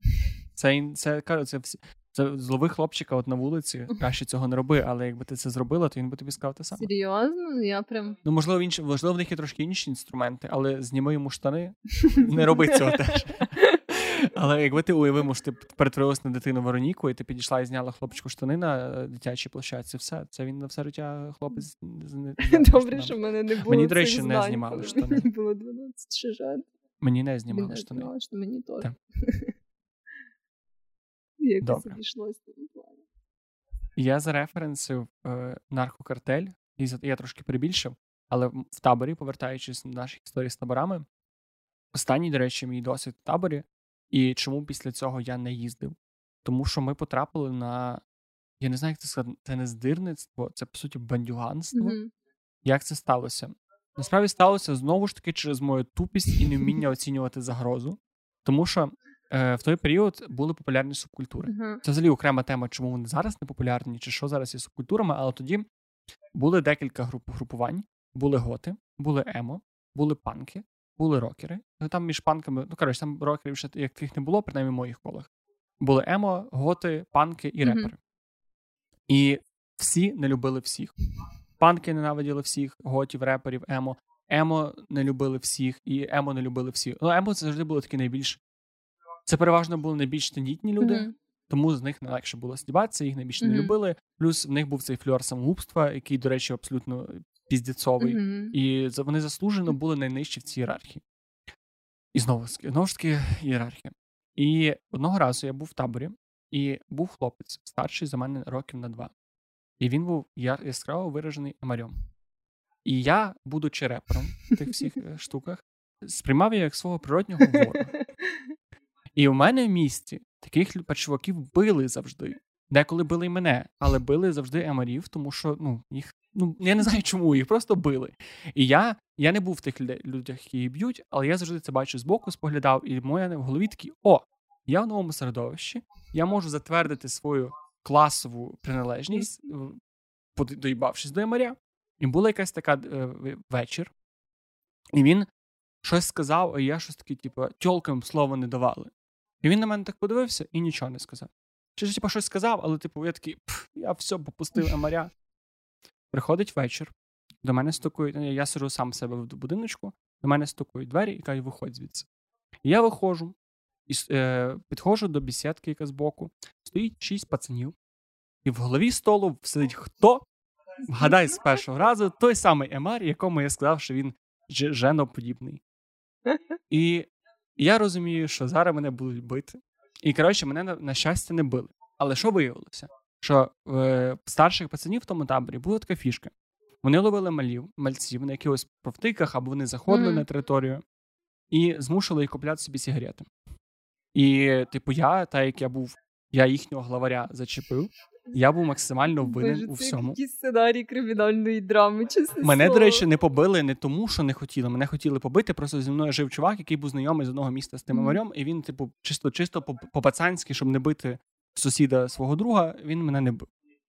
Це, це, кажу, це, всі, це злови хлопчика от на вулиці, краще цього не роби, але якби ти це зробила, то він би тобі сказав те саме. Серйозно? Я прям. Ну, можливо, інші, можливо, в них є трошки інші інструменти, але зніми йому штани, не роби цього теж. Але якби ти уявимо, що ти перетворилась на дитину Вероніку, і ти підійшла і зняла хлопчику штани на е, дитячій площадці, все, це він на все життя хлопець. Добре, що в мене не було. Мені, до речі, не знімали штани. Мені було 12 ще жаль. Мені не знімали штани. мені теж. Якось в плані. Я зареференсив е, наркокартель, і я трошки перебільшив, але в таборі, повертаючись до наших історій з таборами, останній, до речі, мій досвід в таборі, і чому після цього я не їздив? Тому що ми потрапили на. Я не знаю, як це сказати, це не здирництво, це по суті бандюганство. Мгм. Як це сталося? Насправді сталося знову ж таки через мою тупість і невміння оцінювати загрозу. Тому що е, в той період були популярні субкультури. Мгм. Це взагалі окрема тема, чому вони зараз не популярні, чи що зараз є субкультурами, але тоді були декілька груп групувань: були готи, були емо, були панки, були рокери. Ну там між панками, ну коротше, там рокерів ще яких не було, принаймні в моїх колах. Були емо, готи, панки і репери. І всі не любили всіх. Панки ненавиділи всіх, готів, реперів, емо. Емо не любили всіх, і емо не любили всіх. Ну, емо це завжди було такі найбільш. Це переважно були найбільш тендітні люди, Мгм. тому з них найлегше було здіватися, їх найбільше не любили. Плюс в них був цей фльор самогубства, який, до речі, абсолютно піздєцовий. Мгм. І вони заслужено були найнижчі в цій ієрархії. І знову ж знову ж таки, ієрархія. І одного разу я був в таборі, і був хлопець, старший за мене років на два. І він був яскраво виражений амарем. І я, будучи репером в тих всіх е, штуках, сприймав його як свого природнього ворога. І у мене в місті таких чуваків били завжди. Деколи били й мене, але били завжди емарів, тому що ну, їх. Ну, я не знаю чому, їх просто били. І я, я не був в тих людях, які її б'ють, але я завжди це бачу збоку, споглядав, і в моє в голові такий: о, я в новому середовищі, я можу затвердити свою класову приналежність, доїбавшись до емаря. І була якась така е, вечір, і він щось сказав, а я щось таке, типу, тьолкам слова не давали. І він на мене так подивився і нічого не сказав. Чи ж, типу, щось сказав, але типу, я такий, я все попустив емаря. Приходить вечір, до мене стукають, ну, я сижу сам себе в будиночку, до мене стукають двері і кажуть, виходь звідси. Я виходжу, і е, підходжу до бесідки, яка збоку, стоїть шість пацанів, і в голові столу сидить хто? Вгадай з першого разу, той самий Емар, якому я сказав, що він женоподібний. І я розумію, що зараз мене будуть бити. І коротше, мене на щастя не били. Але що виявилося? Що в старших пацанів в тому таборі була така фішка. Вони ловили малів, мальців на якихось провтиках, або вони заходили Мгм. на територію. і змушували їх купляти собі сигарети. І, типу, я, так як я був, я їхнього главаря зачепив, я був максимально винен Боже, у це всьому. якийсь сценарій кримінальної драми, чесне Мене, слово. до речі, не побили не тому, що не хотіли. Мене хотіли побити. Просто зі мною жив чувак, який був знайомий з одного міста з тим Мгм. аварем, і він, типу, чисто чисто по-пацанськи, щоб не бити сусіда свого друга, він мене не бив.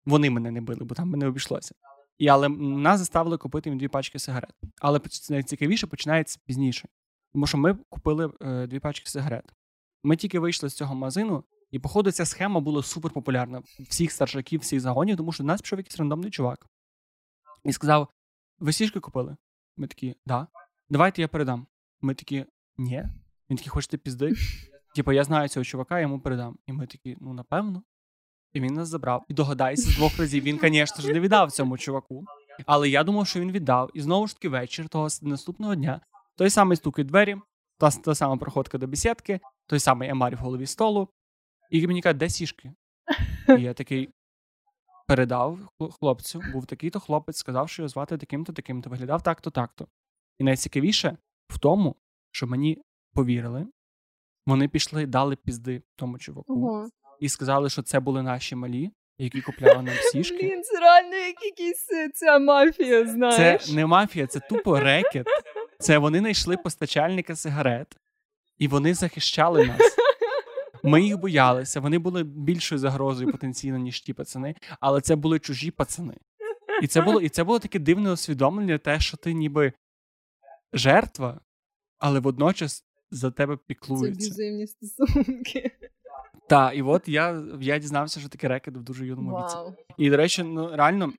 Вони мене не били, бо там мене обійшлося. І але нас заставили купити їм дві пачки сигарет. Але найцікавіше починається пізніше. Тому що ми купили е, дві пачки сигарет. Ми тільки вийшли з цього магазину, і, походу, ця схема була супер популярна. Всіх старшаків, всіх загонів, тому що до нас пішов якийсь рандомний чувак. І сказав: ви сішки купили? Ми такі, да. Давайте я передам. Ми такі, ні. Він такий, хочете пізди? Типу, я знаю цього чувака, йому передам. І ми такі, ну напевно. І він нас забрав. І догадайся, з двох разів він, звісно ж, не віддав цьому чуваку. Але я думав, що він віддав. І знову ж таки вечір того наступного дня той самий стук двері, та, та сама проходка до бесідки, той самий емарь в голові столу. І мені кажуть, де сішки? І я такий передав хлопцю, був такий-то хлопець, сказав, що його звати таким-то, таким-то, виглядав так-то, так-то. І найцікавіше в тому, що мені повірили, вони пішли, дали пізди тому чуваку Ого. і сказали, що це були наші малі, які купляли нам сішки. Блін, це реально як якийсь е, ця мафія, Це не мафія, це тупо рекет. Це вони знайшли постачальника сигарет, і вони захищали нас. Ми їх боялися, вони були більшою загрозою потенційно, ніж ті пацани, але це були чужі пацани. І це було, і це було таке дивне усвідомлення, те, що ти ніби жертва, але водночас за тебе Це піклуються. аб'юзивні стосунки. Так, і от я, я дізнався, що таке рекет в дуже юному віці. І, до речі, ну реально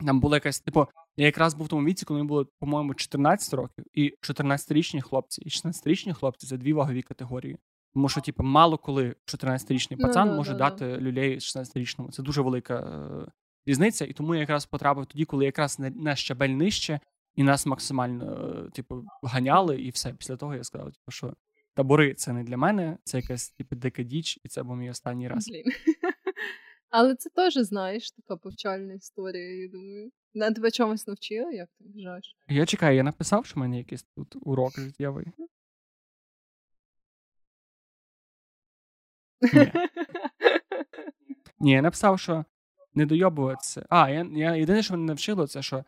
нам була якась, типу, я якраз був в тому віці, коли мені було, по-моєму, 14 років, і 14-річні хлопці, і 16-річні хлопці це дві вагові категорії. Тому що, типу, мало коли 14-річний Ну, пацан да, може да, дати люлей 16-річному. Це дуже велика е, різниця. І тому я якраз потрапив тоді, коли якраз на, на щабель нижче, і нас максимально, е, типу, ганяли, і все. Після того я сказав, типу, що табори це не для мене, це якась типу дика діч, і це був мій останній раз. Блін. Але це теж, знаєш, така повчальна історія, я думаю. На тебе чомусь навчила, як ти вважаєш? Я чекаю, я написав, що в мене якийсь тут урок життєвий. Ні. Ні, я написав, що не дойобуватися. А, я, я єдине, що мене навчило, це що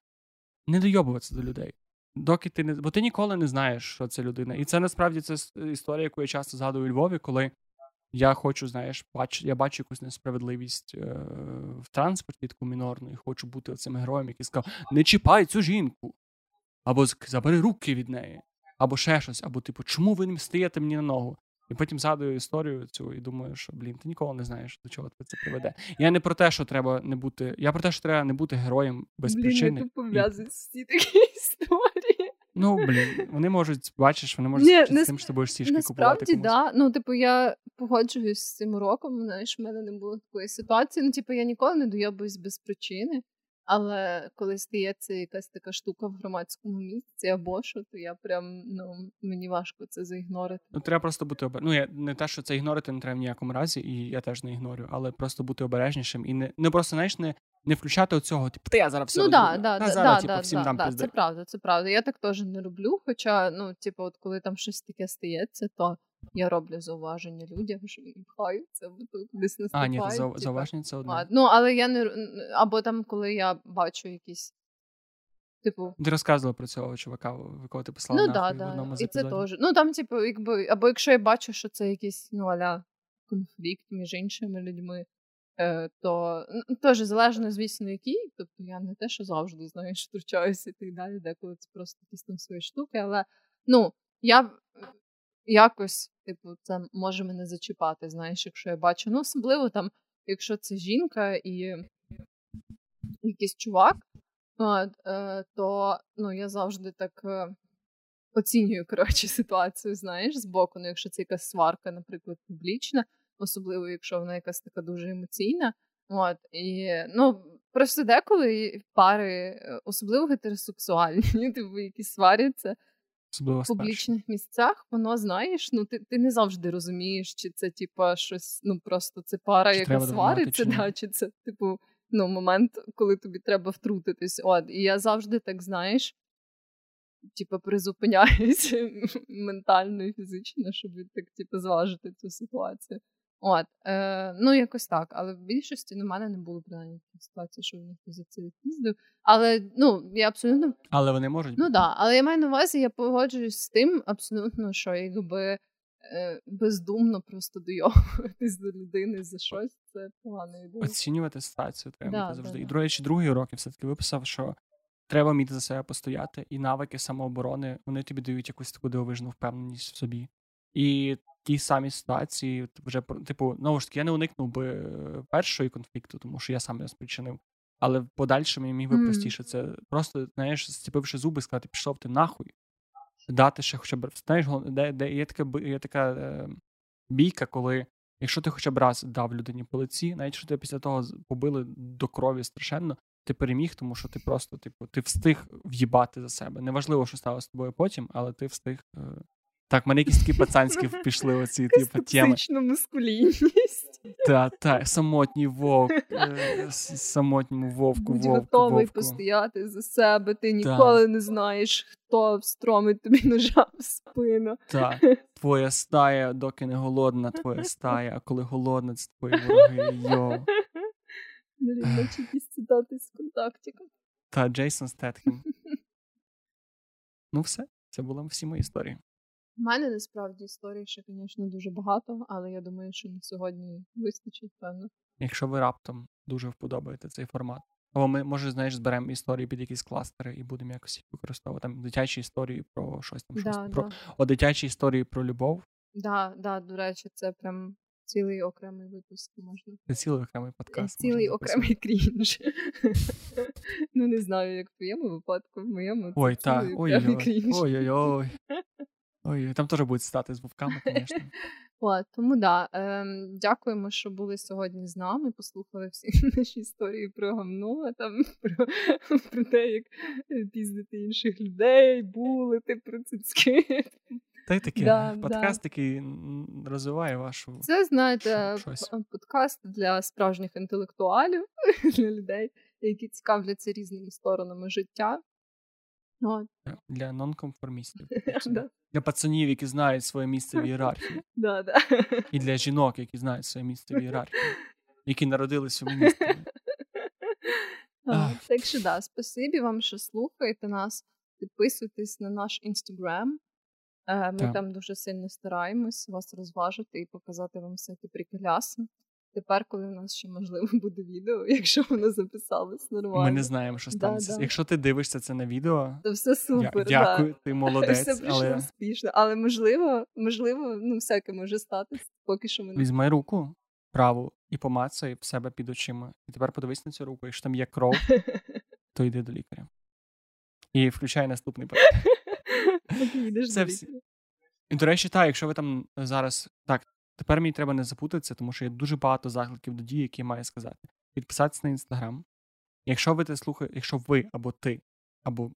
не дойобуватися до людей. Доки ти не. Бо ти ніколи не знаєш, що це людина. І це насправді це історія, яку я часто згадую у Львові, коли я хочу, знаєш, бач, я бачу якусь несправедливість е, в транспорті, таку мінорну, і хочу бути цим героєм, який сказав: не чіпай цю жінку. Або забери руки від неї, або ще щось, або типу, чому ви не стаєте мені на ногу? І потім згадую історію цю і думаю, що блін, ти ніколи не знаєш, до чого це приведе. Я не про те, що треба не бути. Я про те, що треба не бути героєм без Блін, причини. І- пов'язують всі такі історії. Ну блін, вони можуть, бачиш, вони можуть Ні, скінчитися нас- тим, що ти будеш сішки купувати. Насправді, да. Ну, типу, я погоджуюсь з цим уроком. Знаєш, в мене не було такої ситуації. Ну, типу, я ніколи не дойобуюсь без причини. Але коли стається якась така штука в громадському місці або що, то я прям ну мені важко це заігнорити. Ну, треба просто бути обе... Ну, я не те, що це ігнорити не треба в ніякому разі, і я теж не ігнорю, але просто бути обережнішим і не, не просто, знаєш, не, не включати оцього, типу, та я зараз все ну да, да, Та да, зараз, да, типу, да, всім да, да, це правда, це правда. Я так теж не роблю. Хоча, ну, типу, от коли там щось таке стається, то я роблю зауваження людям, що вони пхаються, бо то кудись А, ні, це зау- зауваження це одне. А, Ну, але я не або там, коли я бачу якісь, типу, Ти розказувала про цього чувака, якого ти послала ну нахуй да, в одному з І це теж. Ну там, типу, якби, або якщо я бачу, що це якийсь ну аля конфлікт між іншими людьми, е, то ну, теж залежно, звісно, який. Тобто я не те, що завжди знаєш, втручаюся і так далі, деколи це просто якісь там свої штуки, але ну я якось, типу, це може мене зачіпати, знаєш, якщо я бачу. Ну, особливо там, якщо це жінка і якийсь чувак, е, то ну, я завжди так е, оцінюю коротше, ситуацію, знаєш, збоку. Ну, якщо це якась сварка, наприклад, публічна, особливо, якщо вона якась така дуже емоційна. От, і, ну, просто деколи пари, е, особливо гетеросексуальні, типу, які сваряться Особливо в публічних місцях, воно знаєш, ну ти, ти не завжди розумієш, чи це типа щось, ну просто це пара, Чи яка свариться, чи да, чи це, типу, ну, момент, коли тобі треба втрутитись. От, і я завжди так знаєш. типу, призупиняюся ментально і фізично, щоб так, типу, зважити цю ситуацію. От, е, ну якось так. Але в більшості ну, в мене не було принаймні таких ситуацій, що в них за це їздив. Але ну я абсолютно але вони можуть. Ну так, да. але я маю на увазі, я погоджуюсь з тим, абсолютно, що якби е, бездумно просто дойовуватись до людини за щось. Це погано ідея. Оцінювати ситуацію треба да, завжди. Да, і до речі, другий урок я все таки виписав, що. Треба вміти за себе постояти, і навики самооборони вони тобі дають якусь таку дивовижну впевненість в собі. І ті самі ситуації, вже типу, знову ж таки, я не уникнув би е, першої конфлікту, тому що я сам його спричинив. Але в подальшому я міг би mm. простіше це просто, знаєш, зціпивши зуби, сказати, пішов ти нахуй, дати ще хоча б знаєш, де, де є така є така е, бійка, коли якщо ти хоча б раз дав людині по лиці, навіть що тебе після того побили до крові страшенно, ти переміг, тому що ти просто, типу, ти встиг в'їбати за себе. Неважливо, що сталося з тобою потім, але ти встиг е, так, мене якісь такі пацанські пішли оці типу, теми. маскулінність. Так, так, самотній вовк, е, самотньому вовку, Будь вовку, готовий вовку. постояти за себе, ти ніколи не знаєш, хто встромить тобі ножа в спину. Так, твоя стая, доки не голодна, твоя стая, а коли голодна, це твої вороги. Йо. Наче якісь цитати з контактиком. Та, Джейсон Стетхем. Ну, все, це були всі мої історії. У мене насправді історій ще, звісно, дуже багато, але я думаю, що на сьогодні вистачить, певно. Якщо ви раптом дуже вподобаєте цей формат. Або ми, може, знаєш, зберемо історії під якісь кластери і будемо якось їх використовувати. Там дитячі історії про щось там, щось да, про да. О, дитячі історії про любов. Так, да, да, до речі, це прям цілий окремий випуск можна. Це цілий окремий подкаст. Цілий окремий крінж. Ну, не знаю, як в твоєму випадку, в моєму. Ой, так. Ой-ой-ой. Ой, там теж будуть стати з вовками, звісно. От, тому да, ем, дякуємо, що були сьогодні з нами. Послухали всі наші історії про гамно, там про, про те, як піздити інших людей, булити про цицьки. Та й таке да, подкаст, да. який розвиває вашу. Це, знаєте, щось. подкаст для справжніх інтелектуалів, для людей, які цікавляться різними сторонами життя. От. Для нонконформістів. Для пацанів, які знають своє місце в ієрархії. І для жінок, які знають своє місце в ієрархії, які народилися в місті. Так що да, спасибі вам, що слухаєте нас. Підписуйтесь на наш інстаграм. Ми так. там дуже сильно стараємось вас розважити і показати вам всякі приколяси. Тепер, коли в нас ще можливо буде відео, якщо воно записалось нормально. Ми не знаємо, що станеться. Да, да. Якщо ти дивишся це на відео, то все супер. Я, дякую, ти молодець. Все прийшло але... успішно. Але можливо, можливо, ну всяке може статись, поки що ми візьми руку праву і помацай в себе під очима. І тепер подивись на цю руку. Якщо там є кров, то йди до лікаря. І включай наступний подкаст. Це всі. І, до речі, так, якщо ви там зараз так, Тепер мені треба не запутатися, тому що є дуже багато закликів до дій, які я маю сказати. Підписатися на інстаграм. Якщо ви те слухаєте, якщо ви або ти, або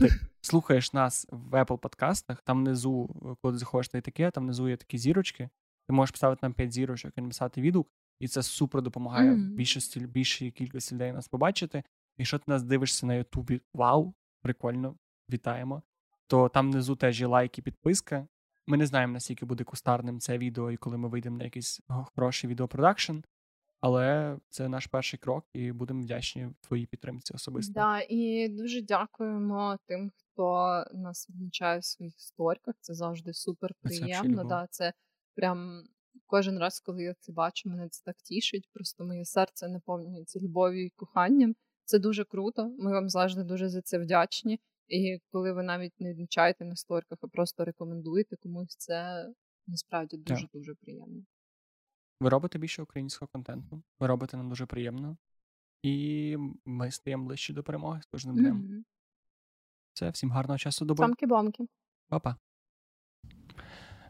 ти слухаєш нас в Apple подкастах, там внизу, коли заходиш на таке, там внизу є такі зірочки. Ти можеш поставити нам 5 зірочок і написати відгук, і це супер допомагає mm-hmm. більшості більшій кількості людей нас побачити. Якщо ти нас дивишся на Ютубі, вау, прикольно, вітаємо. То там внизу теж є лайк і підписка. Ми не знаємо, наскільки буде кустарним це відео, і коли ми вийдемо на якийсь хороший відеопродакшн. Але це наш перший крок, і будемо вдячні твоїй підтримці особисто. Да, і дуже дякуємо тим, хто нас відмічає в своїх сторіках. Це завжди супер приємно. Це да, це прям кожен раз, коли я це бачу, мене це так тішить. Просто моє серце наповнюється любов'ю і коханням. Це дуже круто. Ми вам завжди дуже за це вдячні. І коли ви навіть не відмічаєте на сторіках, а просто рекомендуєте комусь, це насправді дуже дуже приємно. Ви робите більше українського контенту, ви робите нам дуже приємно, і ми стаємо ближче до перемоги з кожним днем. Mm-hmm. Це всім гарного часу доби. Самки-бомки. Па-па.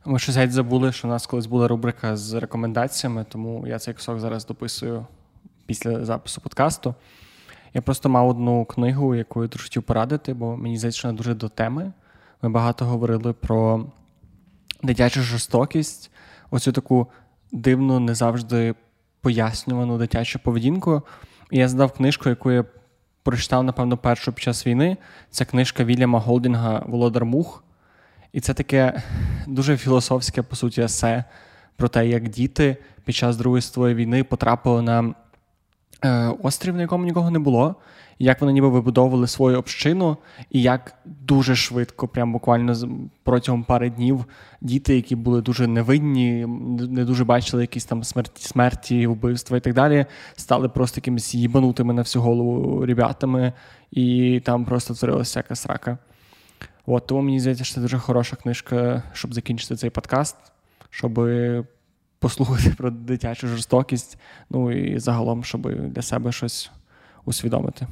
Ми щось геть забули, що у нас колись була рубрика з рекомендаціями, тому я цей кусок зараз дописую після запису подкасту. Я просто мав одну книгу, яку я дуже хотів порадити, бо мені здається, що вона дуже до теми. Ми багато говорили про дитячу жорстокість, оцю таку дивну, не завжди пояснювану дитячу поведінку. І я здав книжку, яку я прочитав, напевно, першу під час війни. Це книжка Вільяма Голдінга Володар Мух. І це таке дуже філософське, по суті, есе про те, як діти під час Другої світової війни потрапили на острів, на якому нікого не було, як вони ніби вибудовували свою общину, і як дуже швидко, прям буквально протягом пари днів, діти, які були дуже невинні, не дуже бачили якісь там смерті, смерті, вбивства і так далі, стали просто якимись їбанутими на всю голову ребятами, і там просто творилася всяка срака. От, Тому мені здається, що це дуже хороша книжка, щоб закінчити цей подкаст, щоб послухати про дитячу жорстокість, ну і загалом, щоб для себе щось усвідомити.